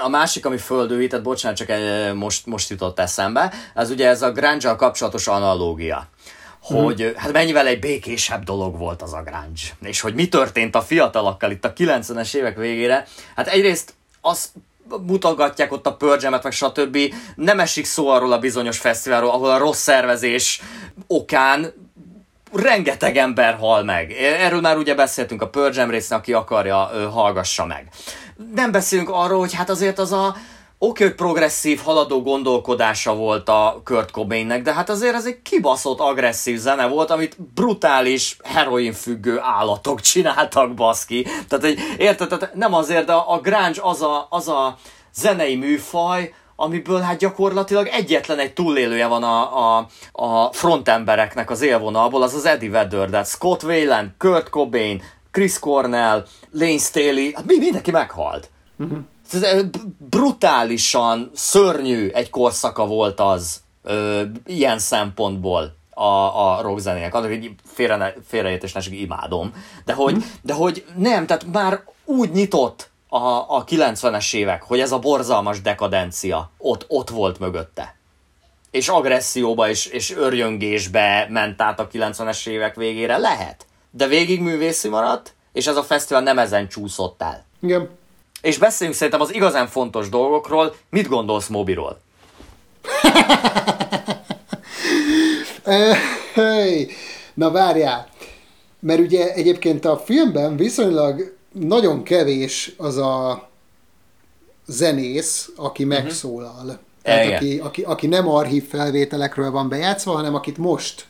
a másik, ami földőített, bocsánat, csak most, most jutott eszembe, az ugye ez a grunge kapcsolatos analógia hogy hmm. hát mennyivel egy békésebb dolog volt az a grunge, és hogy mi történt a fiatalokkal itt a 90-es évek végére. Hát egyrészt azt mutogatják ott a pörgyemet, meg stb. Nem esik szó arról a bizonyos fesztiválról, ahol a rossz szervezés okán rengeteg ember hal meg. Erről már ugye beszéltünk a Purge részen, aki akarja, hallgassa meg. Nem beszélünk arról, hogy hát azért az a oké, hogy progresszív, haladó gondolkodása volt a Kurt Cobainnek, de hát azért ez egy kibaszott agresszív zene volt, amit brutális, heroinfüggő állatok csináltak, baszki. Tehát, hogy érted, tehát nem azért, de a grunge az a, az a zenei műfaj, amiből hát gyakorlatilag egyetlen egy túlélője van a, a, a frontembereknek az élvonalból, az az Eddie Vedder, tehát Scott Wayland, Kurt Cobain, Chris Cornell, Lane Staley, hát mindenki meghalt. Uh-huh. Ez brutálisan szörnyű egy korszaka volt az ö, ilyen szempontból a, a rockzenének. Annak, hogy félre, félreértés imádom. De hogy, mm. de hogy nem, tehát már úgy nyitott a, a 90-es évek, hogy ez a borzalmas dekadencia ott, ott volt mögötte. És agresszióba és, és örjöngésbe ment át a 90-es évek végére. Lehet. De végig művészi maradt, és ez a fesztivál nem ezen csúszott el. Igen. És beszéljünk szerintem az igazán fontos dolgokról. Mit gondolsz Mobiról? na várjál, mert ugye egyébként a filmben viszonylag nagyon kevés az a zenész, aki uh-huh. megszólal. Tehát aki, aki, aki nem archív felvételekről van bejátszva, hanem akit most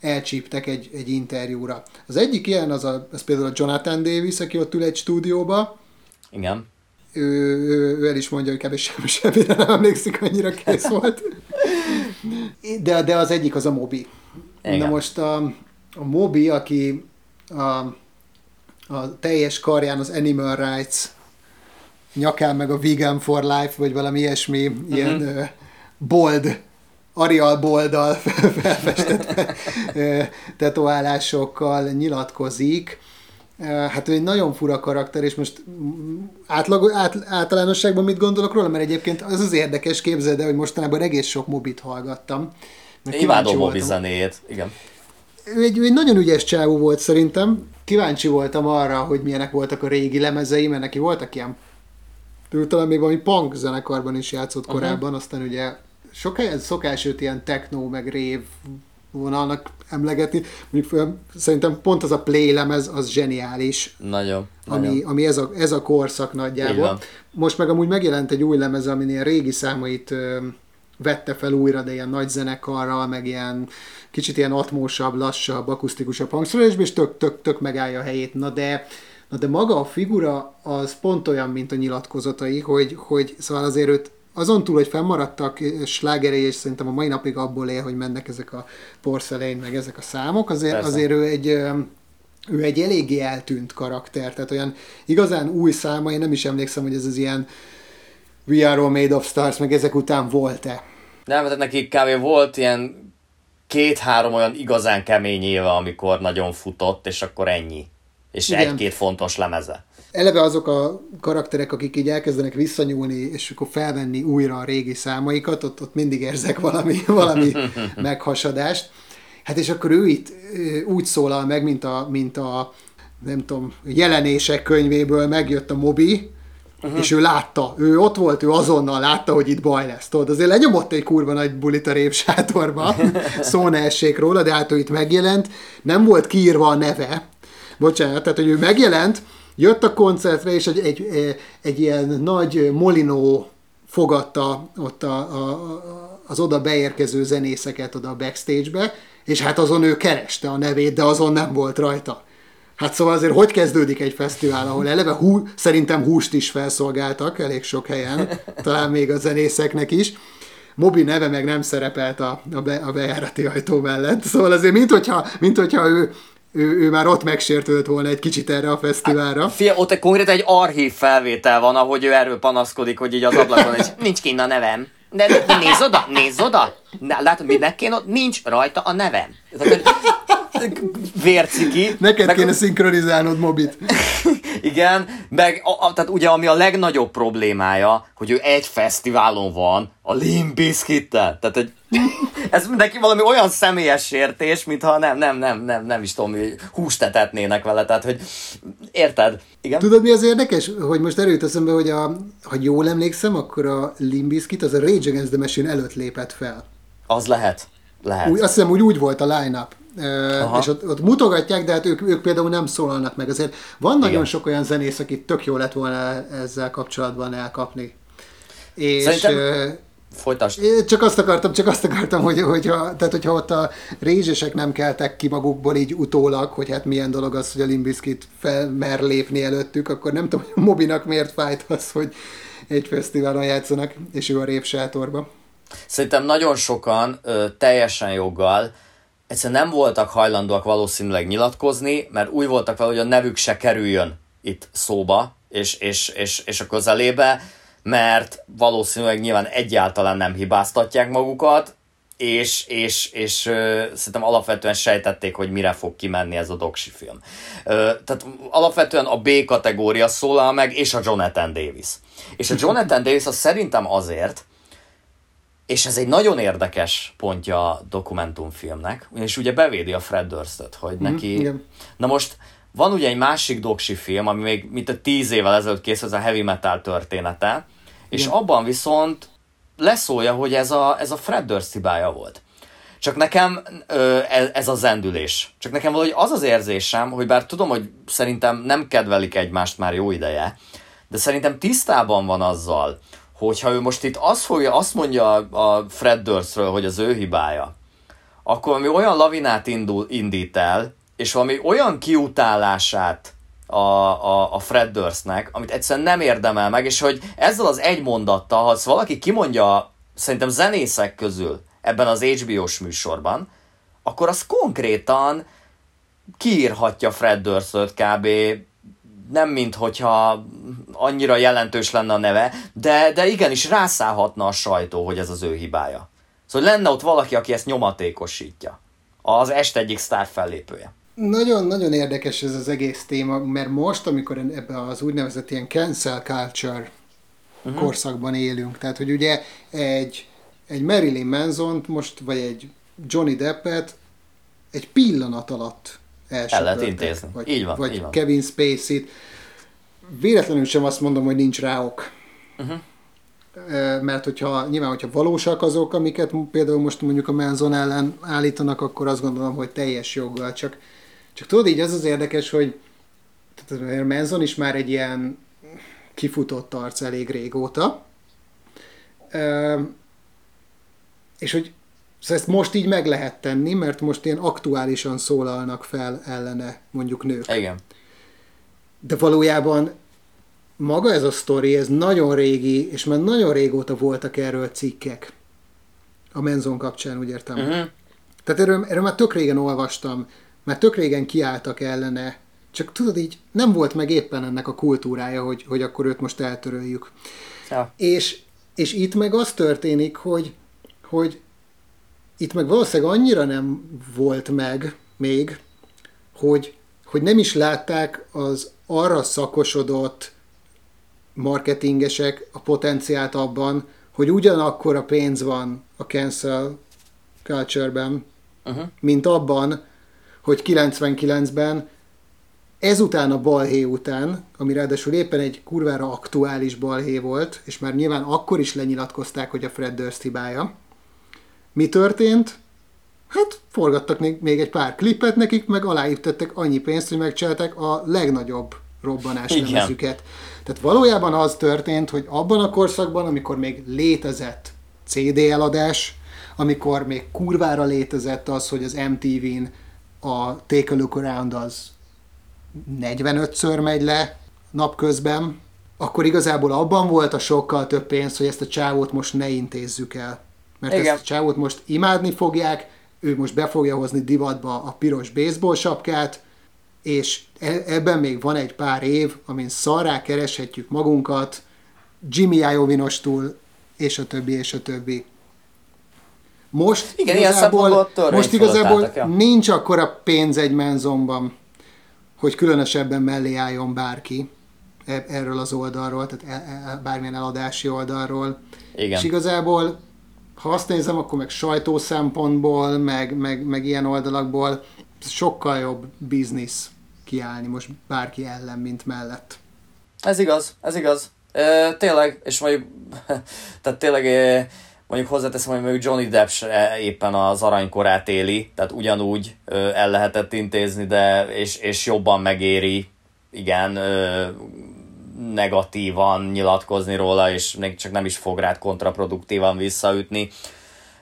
elcsíptek egy, egy interjúra. Az egyik ilyen, az, a, az például a Jonathan Davis, aki ott ül egy stúdióba, igen. Ő, ő, ő el is mondja, hogy kb. semmi semmire nem emlékszik, annyira kész volt. De, de az egyik az a Mobi. Igen. Na most a, a Mobi, aki a, a teljes karján az Animal Rights nyakán meg a Vegan for Life, vagy valami ilyesmi, uh-huh. ilyen uh, bold, Arial boldal felfestett tetoválásokkal nyilatkozik, Hát ő egy nagyon fura karakter, és most átlag, át, általánosságban mit gondolok róla? Mert egyébként az az érdekes, képzeld el, hogy mostanában egész sok mobit hallgattam. Imádom mobi zenét, igen. Ő egy, egy nagyon ügyes csávó volt szerintem. Kíváncsi voltam arra, hogy milyenek voltak a régi lemezei, mert neki voltak ilyen ő talán még valami punk zenekarban is játszott uh-huh. korábban, aztán ugye sok helyen szokás őt ilyen techno, meg rév vonalnak emlegetni. Mondjuk szerintem pont az a play lemez, az zseniális. Nagyon. Ami, nagyon. ami ez, a, ez a korszak nagyjából. Most meg amúgy megjelent egy új lemez, aminél régi számait ö, vette fel újra, de ilyen nagy zenekarral, meg ilyen kicsit ilyen atmósabb, lassabb, akusztikusabb hangszerelésben, és tök, tök, tök megállja a helyét. Na de, na de maga a figura az pont olyan, mint a nyilatkozatai, hogy, hogy szóval azért őt azon túl, hogy fennmaradtak slágerei, és szerintem a mai napig abból él, hogy mennek ezek a porszelein, meg ezek a számok, azért, azért ő egy ő egy eléggé eltűnt karakter, tehát olyan igazán új száma, én nem is emlékszem, hogy ez az ilyen We Are All Made of Stars, meg ezek után volt-e. Nem, tehát neki kb. volt ilyen két-három olyan igazán kemény éve, amikor nagyon futott, és akkor ennyi. És egy-két fontos lemeze eleve azok a karakterek, akik így elkezdenek visszanyúlni, és akkor felvenni újra a régi számaikat, ott, ott mindig érzek valami, valami meghasadást. Hát és akkor ő itt úgy szólal meg, mint a, mint a nem tudom, jelenések könyvéből megjött a Mobi, Uh-huh. És ő látta, ő ott volt, ő azonnal látta, hogy itt baj lesz. Tudod, azért lenyomott egy kurva nagy bulit a répsátorba, szó ne essék róla, de hát ő itt megjelent, nem volt kiírva a neve, bocsánat, tehát hogy ő megjelent, Jött a koncertre, és egy, egy, egy ilyen nagy molinó fogadta ott a, a, az oda beérkező zenészeket oda a backstage-be, és hát azon ő kereste a nevét, de azon nem volt rajta. Hát szóval azért hogy kezdődik egy fesztivál, ahol eleve hú, szerintem húst is felszolgáltak elég sok helyen, talán még a zenészeknek is. Mobi neve meg nem szerepelt a, a, be, a bejárati ajtó mellett. Szóval azért, mint hogyha, mint hogyha ő ő, ő már ott megsértődött volna egy kicsit erre a fesztiválra. Hát, fia, ott egy, konkrétan egy archív felvétel van, ahogy ő erről panaszkodik, hogy így az ablakon, és nincs kinn a nevem. De, de nézz oda, nézz oda! Látod, minek kéne ott? Nincs rajta a nevem. Vérciki. Neked meg... kéne szinkronizálnod mobit. Igen, meg a, a, tehát ugye ami a legnagyobb problémája, hogy ő egy fesztiválon van, a Limp Bizkittel. Tehát, hogy ez neki valami olyan személyes sértés, mintha nem, nem, nem, nem, nem is tudom, húst etetnének vele, tehát, hogy érted? Igen? Tudod, mi az érdekes? Hogy most erőt eszembe, hogy a, ha jól emlékszem, akkor a Limp Bizkit az a Rage Against the Machine előtt lépett fel. Az lehet. Lehet. Úgy, azt hiszem, hogy úgy volt a line-up. Aha. És ott, ott mutogatják, de hát ők, ők például nem szólalnak meg. Azért van Igen. nagyon sok olyan zenész, akit tök jó lett volna ezzel kapcsolatban elkapni. És, Szerintem... Folytasd. Csak azt akartam, csak azt akartam, hogy, hogyha, tehát hogyha ott a rézsesek nem keltek ki magukból így utólag, hogy hát milyen dolog az, hogy a Limbiskit felmer lépni előttük, akkor nem tudom, hogy a Mobinak miért fájt az, hogy egy fesztiválon játszanak, és ő a répsátorba. Szerintem nagyon sokan ö, teljesen joggal egyszerűen nem voltak hajlandóak valószínűleg nyilatkozni, mert úgy voltak vele, hogy a nevük se kerüljön itt szóba, és, és, és, és a közelébe, mert valószínűleg nyilván egyáltalán nem hibáztatják magukat, és, és, és ö, szerintem alapvetően sejtették, hogy mire fog kimenni ez a doksi film. Ö, tehát alapvetően a B kategória szólal meg, és a Jonathan Davis. És a Jonathan Davis az szerintem azért, és ez egy nagyon érdekes pontja a dokumentumfilmnek, és ugye bevédi a Fred Durstot, hogy mm, neki... Igen. Na most van ugye egy másik doksi film, ami még mint a tíz évvel ezelőtt készült, ez a heavy metal története, és Igen. abban viszont leszólja, hogy ez a, ez a Fred Durst hibája volt. Csak nekem ö, ez, ez a zendülés. Csak nekem valahogy az az érzésem, hogy bár tudom, hogy szerintem nem kedvelik egymást már jó ideje, de szerintem tisztában van azzal, hogyha ő most itt azt, fogja, azt mondja a Fred Durstről, hogy az ő hibája, akkor valami olyan lavinát indul, indít el, és valami olyan kiutálását a, a, a Fred Durstnek, amit egyszerűen nem érdemel meg, és hogy ezzel az egy mondattal, ha valaki kimondja, szerintem zenészek közül ebben az HBO-s műsorban, akkor az konkrétan kiírhatja Fred Durstot kb nem mint hogyha annyira jelentős lenne a neve, de, de igenis rászállhatna a sajtó, hogy ez az ő hibája. Szóval lenne ott valaki, aki ezt nyomatékosítja. Az este egyik sztár fellépője. Nagyon-nagyon érdekes ez az egész téma, mert most, amikor ebben az úgynevezett ilyen cancel culture uh-huh. korszakban élünk, tehát hogy ugye egy, egy Marilyn manson most, vagy egy Johnny Deppet egy pillanat alatt el lehet intézni. Vagy, így van, vagy így van. Kevin Spacey-t. Véletlenül sem azt mondom, hogy nincs rá ok. Uh-huh. Mert hogyha nyilván, hogyha valósak azok, amiket például most mondjuk a Manson ellen állítanak, akkor azt gondolom, hogy teljes joggal. Csak, csak tudod, így az az érdekes, hogy tehát a Manson is már egy ilyen kifutott arc elég régóta. És hogy Szóval ezt most így meg lehet tenni, mert most ilyen aktuálisan szólalnak fel ellene mondjuk nők. Igen. De valójában maga ez a sztori, ez nagyon régi, és már nagyon régóta voltak erről cikkek. A Menzon kapcsán, úgy értem. Uh-huh. Tehát erről, erről már tök régen olvastam, mert tök régen kiálltak ellene, csak tudod így, nem volt meg éppen ennek a kultúrája, hogy, hogy akkor őt most eltöröljük. Ja. És, és itt meg az történik, hogy, hogy itt meg valószínűleg annyira nem volt meg még, hogy, hogy nem is látták az arra szakosodott marketingesek a potenciált abban, hogy ugyanakkor a pénz van a cancel culture-ben, uh-huh. mint abban, hogy 99-ben ezután a balhé után, ami ráadásul éppen egy kurvára aktuális balhé volt, és már nyilván akkor is lenyilatkozták, hogy a Fred Durst hibája, mi történt? Hát forgattak még egy pár klipet nekik, meg aláírtettek annyi pénzt, hogy megcsinálták a legnagyobb robbanás lemezüket. Tehát valójában az történt, hogy abban a korszakban, amikor még létezett CD eladás, amikor még kurvára létezett az, hogy az MTV-n a Take a Look Around az 45-ször megy le napközben, akkor igazából abban volt a sokkal több pénz, hogy ezt a csávót most ne intézzük el. Mert Igen. ezt a csávót most imádni fogják, ő most be fogja hozni divatba a piros baseball sapkát, és e- ebben még van egy pár év, amin szarrá kereshetjük magunkat, Jimmy Iovinostul, és a többi, és a többi. Most Igen, igazából, most igazából ja. nincs akkora pénz egy menzomban, hogy különösebben mellé álljon bárki e- erről az oldalról, tehát e- e- bármilyen eladási oldalról. Igen. És igazából, ha azt nézem, akkor meg sajtó szempontból, meg, meg, meg ilyen oldalakból sokkal jobb biznisz kiállni most bárki ellen, mint mellett. Ez igaz, ez igaz. E, tényleg, és mondjuk, tehát tényleg e, mondjuk hozzáteszem, hogy mondjuk Johnny Depp éppen az aranykorát éli, tehát ugyanúgy e, el lehetett intézni, de és, és jobban megéri, igen, e, negatívan nyilatkozni róla, és csak nem is fog rád kontraproduktívan visszaütni.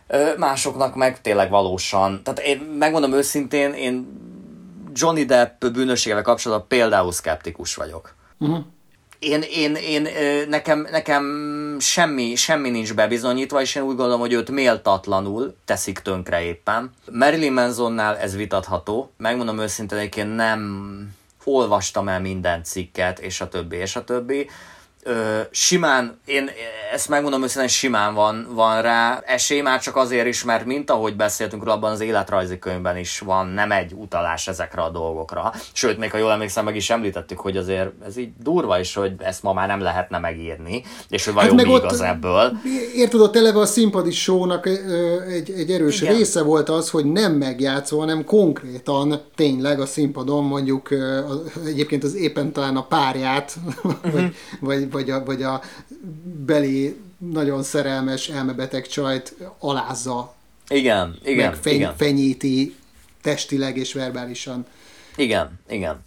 E, másoknak meg tényleg valósan, tehát én megmondom őszintén, én Johnny Depp bűnösségével kapcsolatban például szkeptikus vagyok. Uh-huh. Én, én, én, nekem, nekem semmi, semmi nincs bebizonyítva, és én úgy gondolom, hogy őt méltatlanul teszik tönkre éppen. Marilyn Mansonnál ez vitatható. Megmondom őszintén, egyébként nem olvastam el minden cikket, és a többi, és a többi ö, simán, én ezt megmondom őszintén, simán van, van rá esély, már csak azért is, mert mint ahogy beszéltünk róla, abban az életrajzi könyvben is van nem egy utalás ezekre a dolgokra. Sőt, még ha jól emlékszem, meg is említettük, hogy azért ez így durva is, hogy ezt ma már nem lehetne megírni, és hogy vajon hát mi igaz ebből. Érted, ott eleve a színpadi sónak egy, egy erős Igen. része volt az, hogy nem megjátszó, hanem konkrétan tényleg a színpadon mondjuk egyébként az éppen talán a párját, uh-huh. vagy, vagy vagy a, vagy a beli nagyon szerelmes elmebeteg csajt alázza. Igen, igen, meg feny, igen. fenyíti testileg és verbálisan. Igen, igen.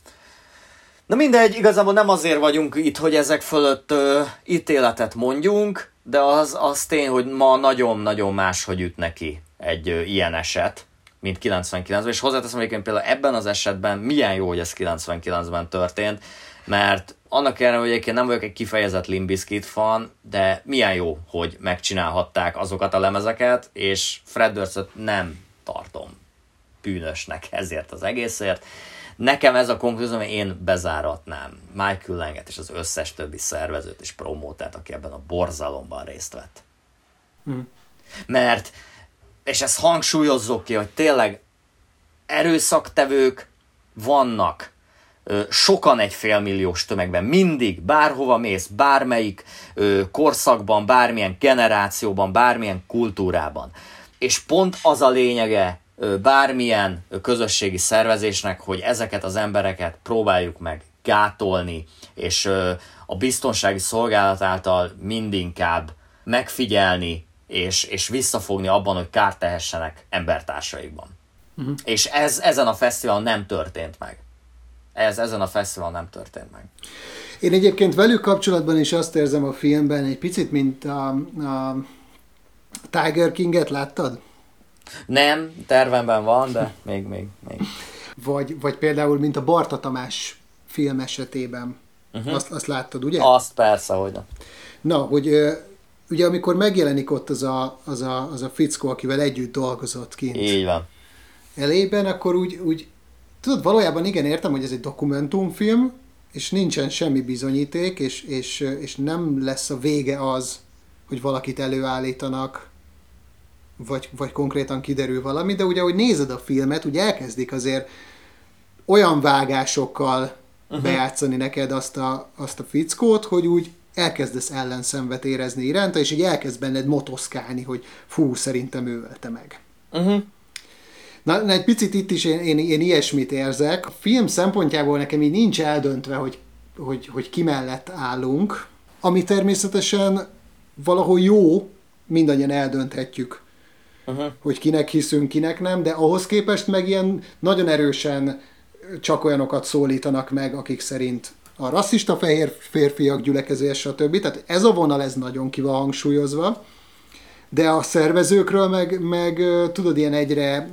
Na mindegy, igazából nem azért vagyunk itt, hogy ezek fölött ö, ítéletet mondjunk, de az, az tény, hogy ma nagyon-nagyon máshogy üt neki egy ö, ilyen eset, mint 99-ben, és hozzáteszem egyébként például ebben az esetben milyen jó, hogy ez 99-ben történt, mert annak ellenére, hogy egyébként nem vagyok egy kifejezett Limbiskit fan, de milyen jó, hogy megcsinálhatták azokat a lemezeket, és Fred durst nem tartom bűnösnek ezért az egészért. Nekem ez a konklúzió, én bezáratnám Michael Langet és az összes többi szervezőt és promótát, aki ebben a borzalomban részt vett. Hmm. Mert, és ezt hangsúlyozzuk ki, hogy tényleg erőszaktevők vannak sokan egy félmilliós tömegben, mindig, bárhova mész, bármelyik korszakban, bármilyen generációban, bármilyen kultúrában. És pont az a lényege bármilyen közösségi szervezésnek, hogy ezeket az embereket próbáljuk meg gátolni, és a biztonsági szolgálat által mindinkább megfigyelni, és, és visszafogni abban, hogy kárt tehessenek embertársaikban. Uh-huh. És ez ezen a fesztiválon nem történt meg ez ezen a fesztiválon nem történt meg. Én egyébként velük kapcsolatban is azt érzem a filmben, egy picit, mint a, a Tiger King-et láttad? Nem, tervemben van, de még, még, még. Vagy, vagy például, mint a Barta Tamás film esetében. Uh-huh. Azt, azt láttad, ugye? Azt persze, hogy nem. Na, hogy ugye amikor megjelenik ott az a, az a, az a fickó, akivel együtt dolgozott kint. Így van. Elében, akkor úgy, úgy Tudod, valójában igen, értem, hogy ez egy dokumentumfilm, és nincsen semmi bizonyíték, és, és, és nem lesz a vége az, hogy valakit előállítanak, vagy, vagy konkrétan kiderül valami, de ugye, hogy nézed a filmet, ugye elkezdik azért olyan vágásokkal uh-huh. bejátszani neked azt a, azt a fickót, hogy úgy elkezdesz ellenszenvet érezni iránta, és így elkezd benned motoszkálni, hogy fú, szerintem ő ölte meg. Uh-huh. Na, na egy picit itt is én, én, én ilyesmit érzek. A film szempontjából nekem így nincs eldöntve, hogy, hogy, hogy ki mellett állunk, ami természetesen valahol jó, mindannyian eldönthetjük, uh-huh. hogy kinek hiszünk, kinek nem, de ahhoz képest meg ilyen nagyon erősen csak olyanokat szólítanak meg, akik szerint a rasszista fehér férfiak gyülekezés, stb. Tehát ez a vonal, ez nagyon ki van hangsúlyozva de a szervezőkről meg, meg tudod, ilyen egyre,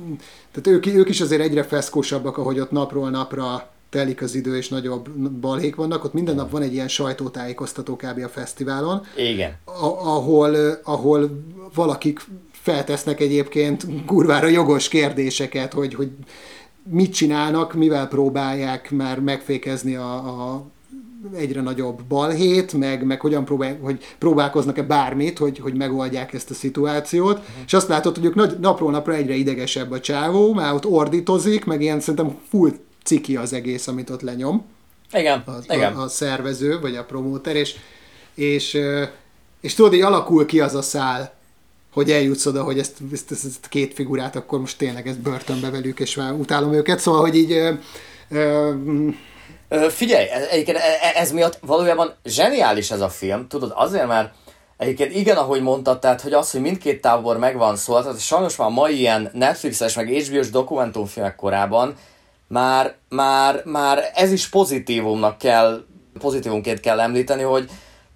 tehát ők, ők is azért egyre feszkósabbak, ahogy ott napról napra telik az idő, és nagyobb balhék vannak. Ott minden nap van egy ilyen sajtótájékoztató kb. a fesztiválon. Igen. ahol, ahol valakik feltesznek egyébként kurvára jogos kérdéseket, hogy, hogy mit csinálnak, mivel próbálják már megfékezni a, a egyre nagyobb balhét, meg, meg hogyan próbál, hogy próbálkoznak-e bármit, hogy, hogy megoldják ezt a szituációt, uh-huh. és azt látod, hogy ők napról napra egyre idegesebb a csávó, már ott ordítozik, meg ilyen szerintem full ciki az egész, amit ott lenyom. Igen, a, igen. A, a szervező, vagy a promóter, és, és, és tudod, így alakul ki az a szál, hogy eljutsz oda, hogy ezt, ezt, ezt, ezt két figurát, akkor most tényleg ezt börtönbe velük, és már utálom őket, szóval, hogy így ö, ö, Ö, figyelj, ez, egyébként e- ez miatt valójában zseniális ez a film, tudod, azért mert Egyébként igen, ahogy mondtad, tehát, hogy az, hogy mindkét tábor megvan szól, tehát sajnos már mai ilyen Netflixes, meg HBO-s dokumentumfilmek korában már, már, már ez is pozitívumnak kell, pozitívumként kell említeni, hogy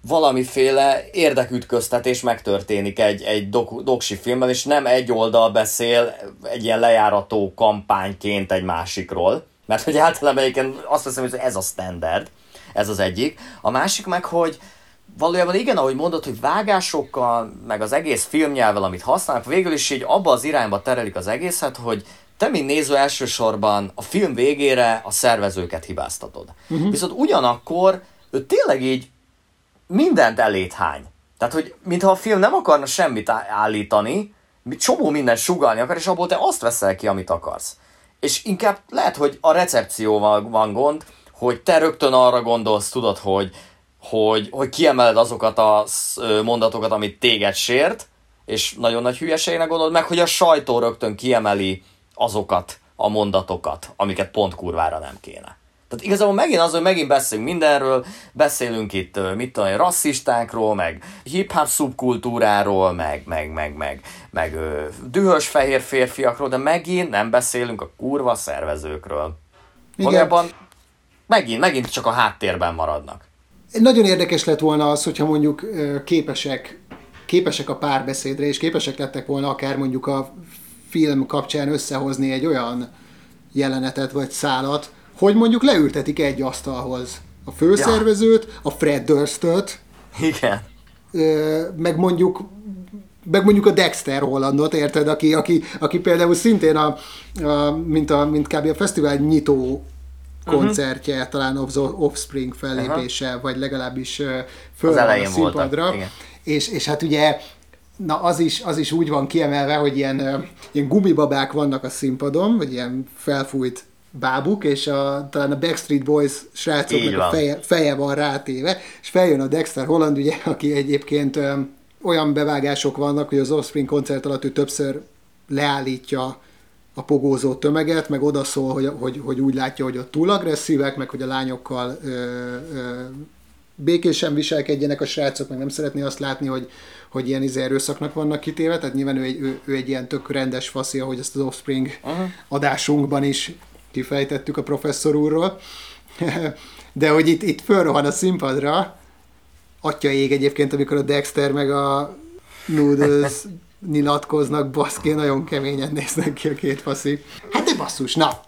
valamiféle érdekütköztetés megtörténik egy, egy dok, doksi filmben, és nem egy oldal beszél egy ilyen lejárató kampányként egy másikról. Mert hogy általában egyébként azt hiszem, hogy ez a standard, ez az egyik. A másik meg, hogy valójában igen, ahogy mondod, hogy vágásokkal, meg az egész filmnyelvel, amit használnak, végül is így abba az irányba terelik az egészet, hogy te, mint néző elsősorban a film végére a szervezőket hibáztatod. Uh-huh. Viszont ugyanakkor ő tényleg így mindent elét hány. Tehát, hogy mintha a film nem akarna semmit állítani, csomó mindent sugalni akar, és abból te azt veszel ki, amit akarsz. És inkább lehet, hogy a recepcióval van gond, hogy te rögtön arra gondolsz, tudod, hogy, hogy, hogy kiemeled azokat a mondatokat, amit téged sért, és nagyon nagy hülyeségnek gondolod, meg hogy a sajtó rögtön kiemeli azokat a mondatokat, amiket pont kurvára nem kéne. Tehát igazából megint az, hogy megint beszélünk mindenről, beszélünk itt, mit tudom, rasszistákról, meg hip-hop szubkultúráról, meg, meg, meg, meg, meg ö, dühös fehér férfiakról, de megint nem beszélünk a kurva szervezőkről. Igen. Valójában megint, megint csak a háttérben maradnak. Nagyon érdekes lett volna az, hogyha mondjuk képesek, képesek a párbeszédre, és képesek lettek volna akár mondjuk a film kapcsán összehozni egy olyan jelenetet vagy szálat, hogy mondjuk leültetik egy asztalhoz a főszervezőt, ja. a Fred Durstot, Igen. meg mondjuk meg mondjuk a Dexter Hollandot, érted, aki, aki, aki például szintén a, a, mint, a, mint kb. a fesztivál nyitó koncertje, uh-huh. talán the Offspring fellépése, uh-huh. vagy legalábbis föl a színpadra. És, és hát ugye na az is, az is úgy van kiemelve, hogy ilyen, ilyen gumibabák vannak a színpadon, vagy ilyen felfújt bábuk, és a, talán a Backstreet Boys srácoknak a feje, feje van rátéve, és feljön a Dexter Holland, ugye, aki egyébként ö, olyan bevágások vannak, hogy az Offspring koncert alatt ő többször leállítja a pogózó tömeget, meg odaszól, hogy, hogy, hogy úgy látja, hogy ott túl agresszívek, meg hogy a lányokkal ö, ö, békésen viselkedjenek a srácok, meg nem szeretné azt látni, hogy, hogy ilyen izé erőszaknak vannak kitéve, tehát nyilván ő egy, ő, ő egy ilyen tök rendes faszi, ahogy ezt az Offspring uh-huh. adásunkban is kifejtettük a professzor úrról. De hogy itt, itt fölrohan a színpadra, atya ég egyébként, amikor a Dexter meg a Noodles nyilatkoznak, baszki, nagyon keményen néznek ki a két faszi. Hát de basszus, na,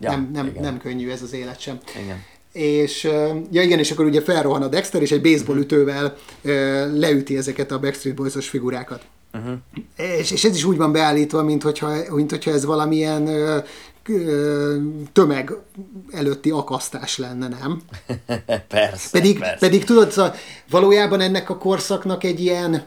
ja, nem, nem, nem könnyű ez az élet sem. Igen. És, ja igen, és akkor ugye felrohan a Dexter, és egy baseball ütővel leüti ezeket a Backstreet Boys-os figurákat. Uh-huh. És, és ez is úgy van beállítva, mint hogyha, mint hogyha ez valamilyen tömeg előtti akasztás lenne, nem? persze, pedig, persze. Pedig tudod, szóval valójában ennek a korszaknak egy ilyen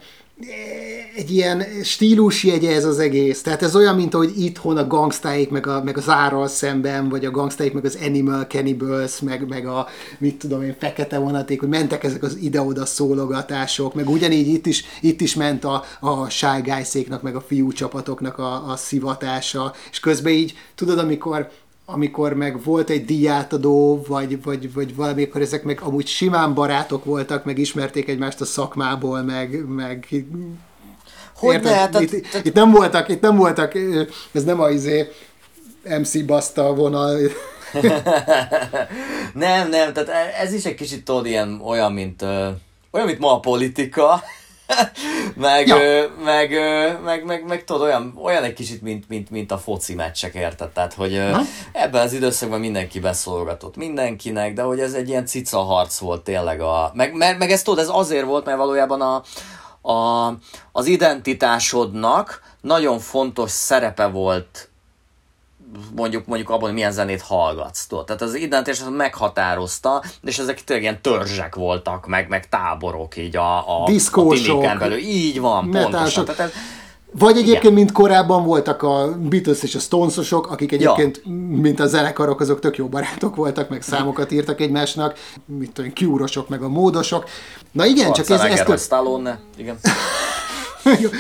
egy ilyen stílusjegye ez az egész. Tehát ez olyan, mint ahogy itthon a gangstáik, meg, a, meg az árral szemben, vagy a gangstáik, meg az Animal Cannibals, meg, meg a, mit tudom én, fekete vonaték, hogy mentek ezek az ide-oda szólogatások, meg ugyanígy itt is, itt is ment a, a Shy meg a fiú csapatoknak a, a szivatása, és közben így, tudod, amikor amikor meg volt egy díjátadó, vagy, vagy, vagy valamikor ezek meg amúgy simán barátok voltak, meg ismerték egymást a szakmából, meg, meg hogy ne, tehát, itt, tehát... itt, nem voltak, itt nem voltak, ez nem a izé MC Basta vonal. nem, nem, tehát ez is egy kicsit tudod ilyen olyan, mint, olyan, mint ma a politika, meg, ja. ö, meg, ö, meg, meg, meg, tudod, olyan, olyan egy kicsit, mint, mint, mint a foci meccsek, érted? Tehát, hogy ö, ebben az időszakban mindenki beszolgatott mindenkinek, de hogy ez egy ilyen cica harc volt tényleg. A, meg, meg, meg ez tudod, ez azért volt, mert valójában a, a, az identitásodnak nagyon fontos szerepe volt mondjuk, mondjuk abban, hogy milyen zenét hallgatsz. Tudod? Tehát az identitás meghatározta, és ezek tényleg ilyen törzsek voltak, meg, meg táborok így a, a, a belül. Így van, pontosan. Tehát ez, Vagy egyébként, Igen. mint korábban voltak a Beatles és a Stonesosok, akik egyébként, ja. mint a zenekarok, azok tök jó barátok voltak, meg számokat írtak egymásnak, mint tudom, Cure-osok, meg a módosok. Na igen, csak ez... ez tök... Stallone, igen.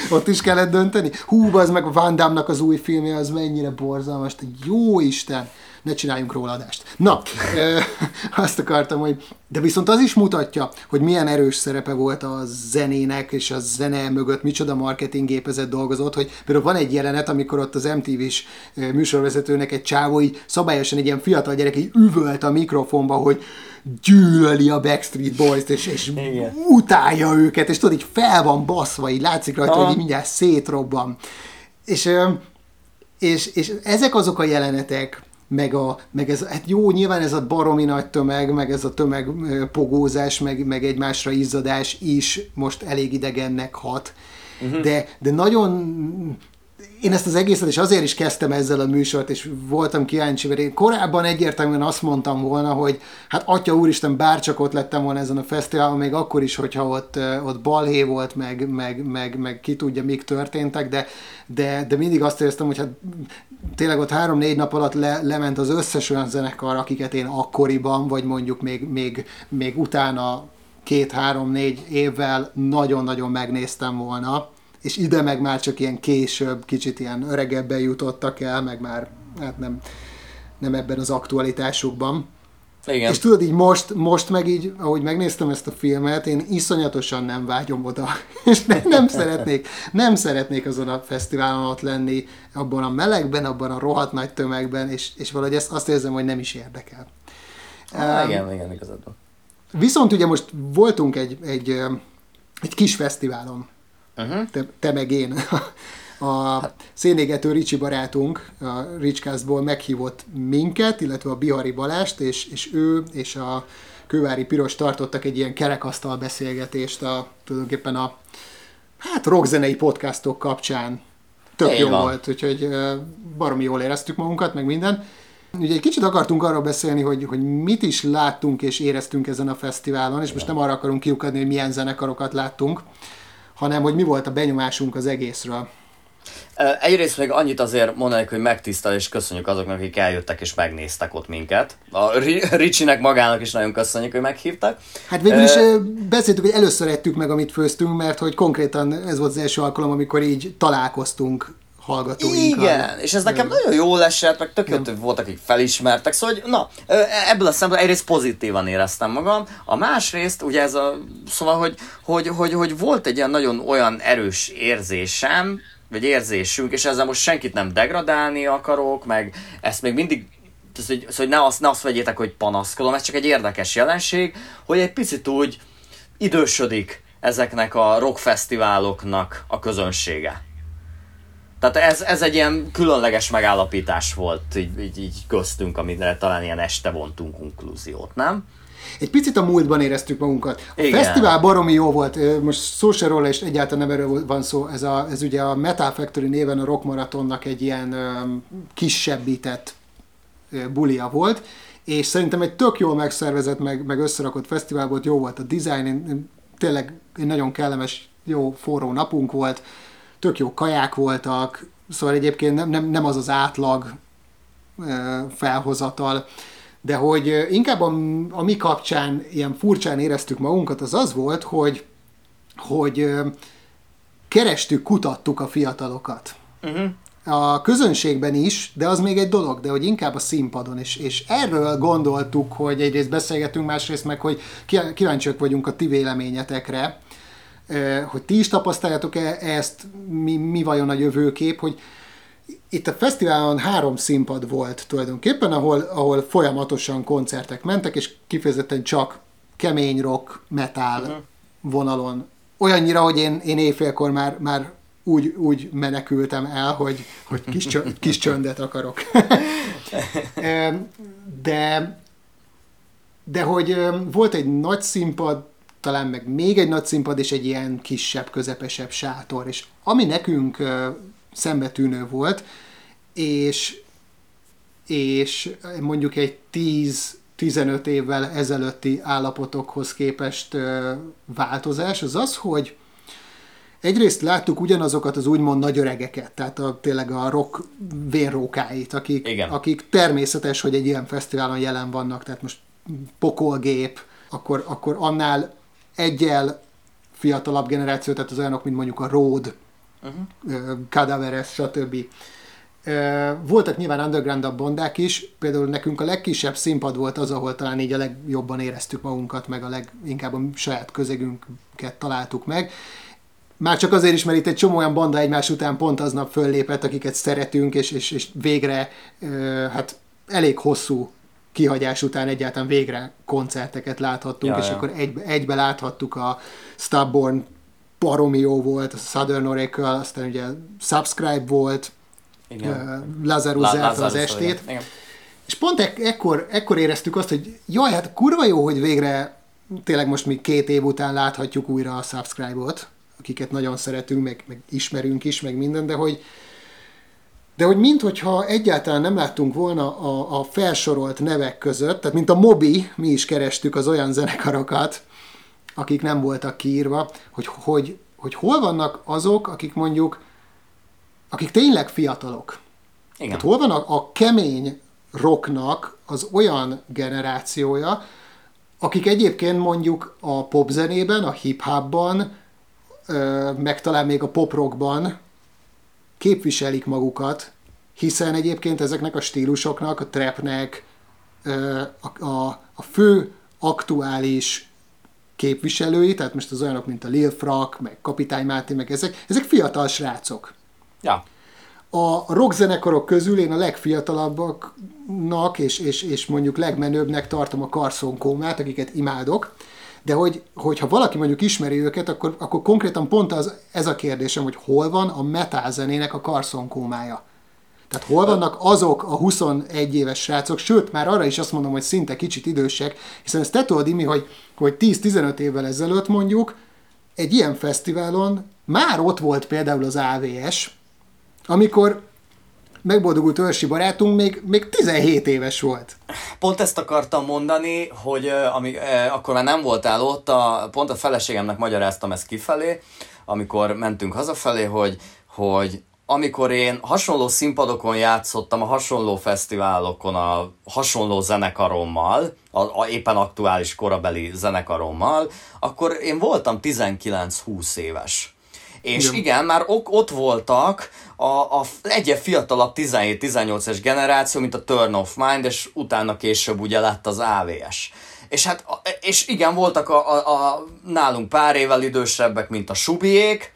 Ott is kellett dönteni. Hú, az meg a Van Damme-nak az új filmje, az mennyire borzalmas, jó Isten ne csináljunk róla adást. Na, azt akartam, hogy de viszont az is mutatja, hogy milyen erős szerepe volt a zenének, és a zene mögött micsoda marketing gépezet dolgozott, hogy például van egy jelenet, amikor ott az MTV-s műsorvezetőnek egy csávó így szabályosan egy ilyen fiatal gyerek így üvölt a mikrofonba, hogy gyűlöli a Backstreet Boys-t, és, és utálja őket, és tudod, így fel van baszva, így látszik rajta, hogy így mindjárt szétrobban. És, és, és ezek azok a jelenetek, meg, a, meg ez, hát jó, nyilván ez a baromi nagy tömeg, meg ez a tömegpogózás, meg, meg egymásra izzadás is most elég idegennek hat. Uh-huh. De, de nagyon én ezt az egészet, és azért is kezdtem ezzel a műsort, és voltam kíváncsi, mert én korábban egyértelműen azt mondtam volna, hogy hát atya úristen, bárcsak ott lettem volna ezen a fesztiválon, még akkor is, hogyha ott, ott balhé volt, meg, meg, meg, meg ki tudja, mik történtek, de, de, de mindig azt éreztem, hogy hát tényleg ott három-négy nap alatt le, lement az összes olyan zenekar, akiket én akkoriban, vagy mondjuk még, még, még utána két-három-négy évvel nagyon-nagyon megnéztem volna és ide meg már csak ilyen később, kicsit ilyen öregebben jutottak el, meg már hát nem, nem ebben az aktualitásukban. Igen. És tudod, így most, most meg így, ahogy megnéztem ezt a filmet, én iszonyatosan nem vágyom oda, és nem, nem szeretnék, nem szeretnék azon a fesztiválon ott lenni, abban a melegben, abban a rohadt nagy tömegben, és, és valahogy ezt azt érzem, hogy nem is érdekel. Ah, um, igen, igen, igazad Viszont ugye most voltunk egy, egy, egy kis fesztiválon, uh-huh. te, te meg én. A szénégető Ricsi barátunk a Ricskászból meghívott minket, illetve a Bihari Balást, és, és ő és a Kővári Piros tartottak egy ilyen kerekasztal beszélgetést a, tulajdonképpen a hát rockzenei podcastok kapcsán. Tök Én jó van. volt, úgyhogy baromi jól éreztük magunkat, meg minden. Ugye egy kicsit akartunk arról beszélni, hogy, hogy mit is láttunk és éreztünk ezen a fesztiválon, és most nem arra akarunk kiukadni, hogy milyen zenekarokat láttunk, hanem hogy mi volt a benyomásunk az egészről. Egyrészt még annyit azért mondanék, hogy megtisztel és köszönjük azoknak, akik eljöttek és megnéztek ott minket. A Ricsinek magának is nagyon köszönjük, hogy meghívtak. Hát végül is uh, beszéltük, hogy először ettük meg, amit főztünk, mert hogy konkrétan ez volt az első alkalom, amikor így találkoztunk hallgatóinkkal. Igen, és ez nekem nagyon jól esett, meg tök hogy voltak, akik felismertek, szóval, hogy na, ebből a szempontból egyrészt pozitívan éreztem magam, a másrészt, ugye ez a, szóval, hogy, hogy, hogy, hogy volt egy ilyen nagyon olyan erős érzésem, vagy érzésünk, és ezzel most senkit nem degradálni akarok, meg ezt még mindig ez, hogy, hogy ne, azt, ne azt vegyétek, hogy panaszkodom, ez csak egy érdekes jelenség, hogy egy picit úgy idősödik ezeknek a rockfesztiváloknak a közönsége. Tehát ez, ez egy ilyen különleges megállapítás volt így, így, így köztünk, amire talán ilyen este vontunk konklúziót, nem? Egy picit a múltban éreztük magunkat. A Igen. fesztivál baromi jó volt, most szó se róla, és egyáltalán nem erről van szó, ez, a, ez ugye a Metal Factory néven a Rock Marathonnak egy ilyen um, kisebbített bulia volt, és szerintem egy tök jól megszervezett, meg, meg összerakott fesztivál volt, jó volt a design, én, én, tényleg egy nagyon kellemes, jó forró napunk volt, tök jó kaják voltak, szóval egyébként nem, nem, nem az az átlag felhozatal, de hogy inkább a, a mi kapcsán ilyen furcsán éreztük magunkat, az az volt, hogy, hogy kerestük, kutattuk a fiatalokat. Uh-huh. A közönségben is, de az még egy dolog, de hogy inkább a színpadon is. És erről gondoltuk, hogy egyrészt beszélgetünk, másrészt meg, hogy kíváncsiak vagyunk a ti véleményetekre, hogy ti is tapasztaljátok-e ezt, mi, mi vajon a jövőkép, hogy itt a fesztiválon három színpad volt tulajdonképpen, ahol, ahol folyamatosan koncertek mentek, és kifejezetten csak kemény rock, metal uh-huh. vonalon. Olyannyira, hogy én, én éjfélkor már, már úgy, úgy menekültem el, hogy, hogy kis, csönd, kis csöndet akarok. de, de hogy volt egy nagy színpad, talán meg még egy nagy színpad és egy ilyen kisebb, közepesebb sátor. És ami nekünk szembetűnő volt, és, és mondjuk egy 10-15 évvel ezelőtti állapotokhoz képest változás, az az, hogy egyrészt láttuk ugyanazokat az úgymond nagy öregeket, tehát a, tényleg a rock vénrókáit, akik, Igen. akik természetes, hogy egy ilyen fesztiválon jelen vannak, tehát most pokolgép, akkor, akkor annál egyel fiatalabb generáció, tehát az olyanok, mint mondjuk a Road, uh-huh. Cadaveres, stb. Voltak nyilván underground bondák is, például nekünk a legkisebb színpad volt az, ahol talán így a legjobban éreztük magunkat, meg a leginkább a saját közegünket találtuk meg. Már csak azért is, mert itt egy csomó olyan banda egymás után pont aznap föllépett, akiket szeretünk, és, és, és végre hát elég hosszú kihagyás után egyáltalán végre koncerteket láthattunk, Ja, és ja. akkor egybe, egybe láthattuk a Stubborn, baromi jó volt, a Southern Oracle, aztán ugye Subscribe volt, Igen. Lazarus La- zárta az Lazarus, estét, igen. és pont ek- ekkor, ekkor éreztük azt, hogy jaj, hát kurva jó, hogy végre tényleg most még két év után láthatjuk újra a Subscribe-ot, akiket nagyon szeretünk, meg, meg ismerünk is, meg minden, de hogy de hogy minthogyha egyáltalán nem láttunk volna a, a felsorolt nevek között, tehát mint a Mobi, mi is kerestük az olyan zenekarokat, akik nem voltak kiírva, hogy, hogy, hogy hol vannak azok, akik mondjuk, akik tényleg fiatalok, Igen. tehát hol van a, a kemény rocknak az olyan generációja, akik egyébként mondjuk a popzenében, a hip-hopban, meg talán még a poprockban képviselik magukat, hiszen egyébként ezeknek a stílusoknak, a trapnek a, a, a fő aktuális képviselői, tehát most az olyanok, mint a Lil Frak, meg Kapitány Máté, meg ezek, ezek fiatal srácok Ja. a rockzenekarok közül én a legfiatalabbaknak és, és, és mondjuk legmenőbbnek tartom a Carson Kómát, akiket imádok, de hogy, hogyha valaki mondjuk ismeri őket, akkor, akkor konkrétan pont az, ez a kérdésem, hogy hol van a metal zenének a Carson Kómája. Tehát hol vannak azok a 21 éves srácok, sőt, már arra is azt mondom, hogy szinte kicsit idősek, hiszen ezt te tudod, Imi, hogy, hogy 10-15 évvel ezelőtt mondjuk egy ilyen fesztiválon már ott volt például az AVS, amikor megboldogult őrsi barátunk még, még 17 éves volt. Pont ezt akartam mondani, hogy ami, ö, akkor már nem voltál ott, a, pont a feleségemnek magyaráztam ezt kifelé, amikor mentünk hazafelé, hogy, hogy amikor én hasonló színpadokon játszottam, a hasonló fesztiválokon, a hasonló zenekarommal, a, a éppen aktuális korabeli zenekarommal, akkor én voltam 19-20 éves. És Igen. igen, már ok, ott voltak a, a egyre fiatalabb 17-18-es generáció, mint a Turn of Mind, és utána később ugye lett az AVS. És hát, és igen, voltak a, a, a nálunk pár évvel idősebbek, mint a Subiék,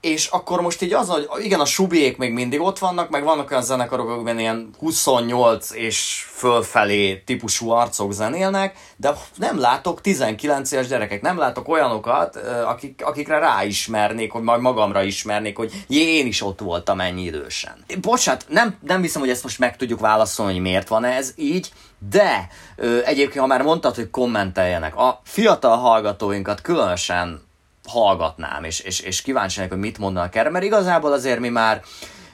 és akkor most így az, hogy igen, a subiék még mindig ott vannak, meg vannak olyan zenekarok, akikben ilyen 28 és fölfelé típusú arcok zenélnek, de nem látok 19 éves gyerekek, nem látok olyanokat, akik, akikre ráismernék, hogy majd magamra ismernék, hogy jé, én is ott voltam ennyi idősen. Bocsánat, nem, nem hiszem, hogy ezt most meg tudjuk válaszolni, hogy miért van ez így, de egyébként, ha már mondtad, hogy kommenteljenek, a fiatal hallgatóinkat különösen hallgatnám, és, és, és kíváncsi hogy mit mondanak erre, mert igazából azért mi már,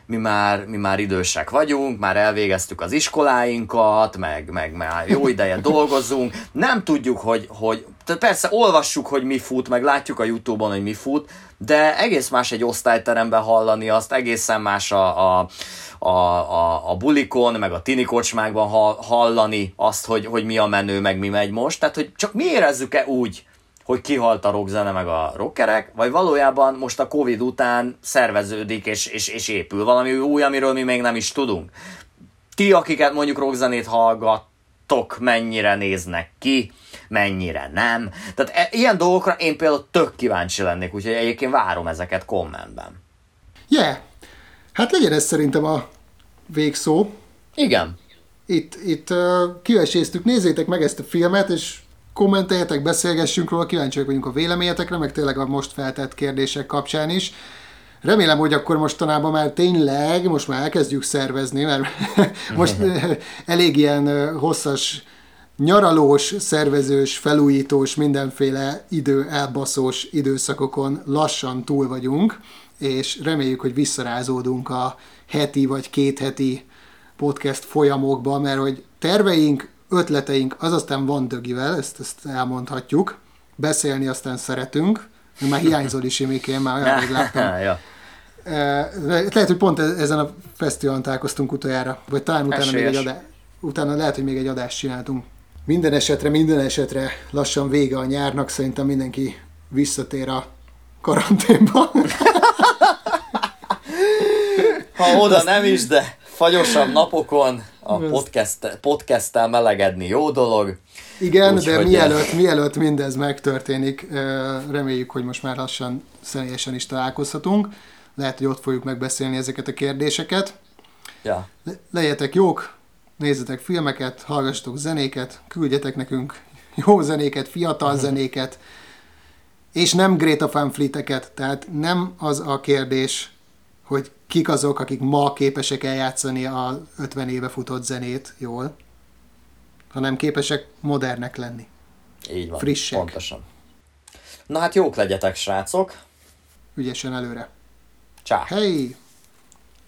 mi már, mi már idősek vagyunk, már elvégeztük az iskoláinkat, meg, meg már jó ideje dolgozunk, nem tudjuk, hogy, hogy tehát persze olvassuk, hogy mi fut, meg látjuk a Youtube-on, hogy mi fut, de egész más egy osztályteremben hallani azt, egészen más a, a, a, a, a bulikon, meg a tini kocsmákban hall, hallani azt, hogy, hogy mi a menő, meg mi megy most. Tehát, hogy csak mi érezzük-e úgy, hogy kihalt a rockzene meg a rockerek, vagy valójában most a Covid után szerveződik és, és, és épül valami új, amiről mi még nem is tudunk. Ti, akiket mondjuk rockzenét hallgattok, mennyire néznek ki, mennyire nem. Tehát e, ilyen dolgokra én például tök kíváncsi lennék, úgyhogy egyébként várom ezeket kommentben. Yeah. Hát legyen ez szerintem a végszó. Igen. Itt, itt uh, kiveséztük, nézzétek meg ezt a filmet, és kommenteljetek, beszélgessünk róla, kíváncsiak vagyunk a véleményetekre, meg tényleg a most feltett kérdések kapcsán is. Remélem, hogy akkor mostanában már tényleg, most már elkezdjük szervezni, mert most elég ilyen hosszas nyaralós, szervezős, felújítós, mindenféle idő elbaszós időszakokon lassan túl vagyunk, és reméljük, hogy visszarázódunk a heti vagy két heti podcast folyamokba, mert hogy terveink, ötleteink, az aztán van dögivel, ezt, ezt elmondhatjuk, beszélni aztán szeretünk, Már hiányzol is, Imike, én már olyan rég láttam. ja. Eh, Lehet, hogy pont e- ezen a fesztiválon találkoztunk utoljára, vagy talán utána még, egy Esélyes. adá... utána lehet, hogy még egy adást csináltunk. Minden esetre, minden esetre lassan vége a nyárnak, szerintem mindenki visszatér a karanténba. Ha oda nem is, de fagyosabb napokon a podcast, podcasttel melegedni jó dolog. Igen, Úgy, de hogy- mielőtt, mielőtt mindez megtörténik, eh, reméljük, hogy most már lassan személyesen is találkozhatunk. Lehet, hogy ott fogjuk megbeszélni ezeket a kérdéseket. Ja. Le- legyetek jók, nézzetek filmeket, hallgassatok zenéket, küldjetek nekünk jó zenéket, fiatal zenéket, és nem Greta Van Fleeteket, tehát nem az a kérdés, hogy kik azok, akik ma képesek eljátszani a 50 éve futott zenét jól, hanem képesek modernek lenni. Így van. Frissek. Pontosan. Na hát jók legyetek, srácok. Ügyesen előre. Csá. Hey!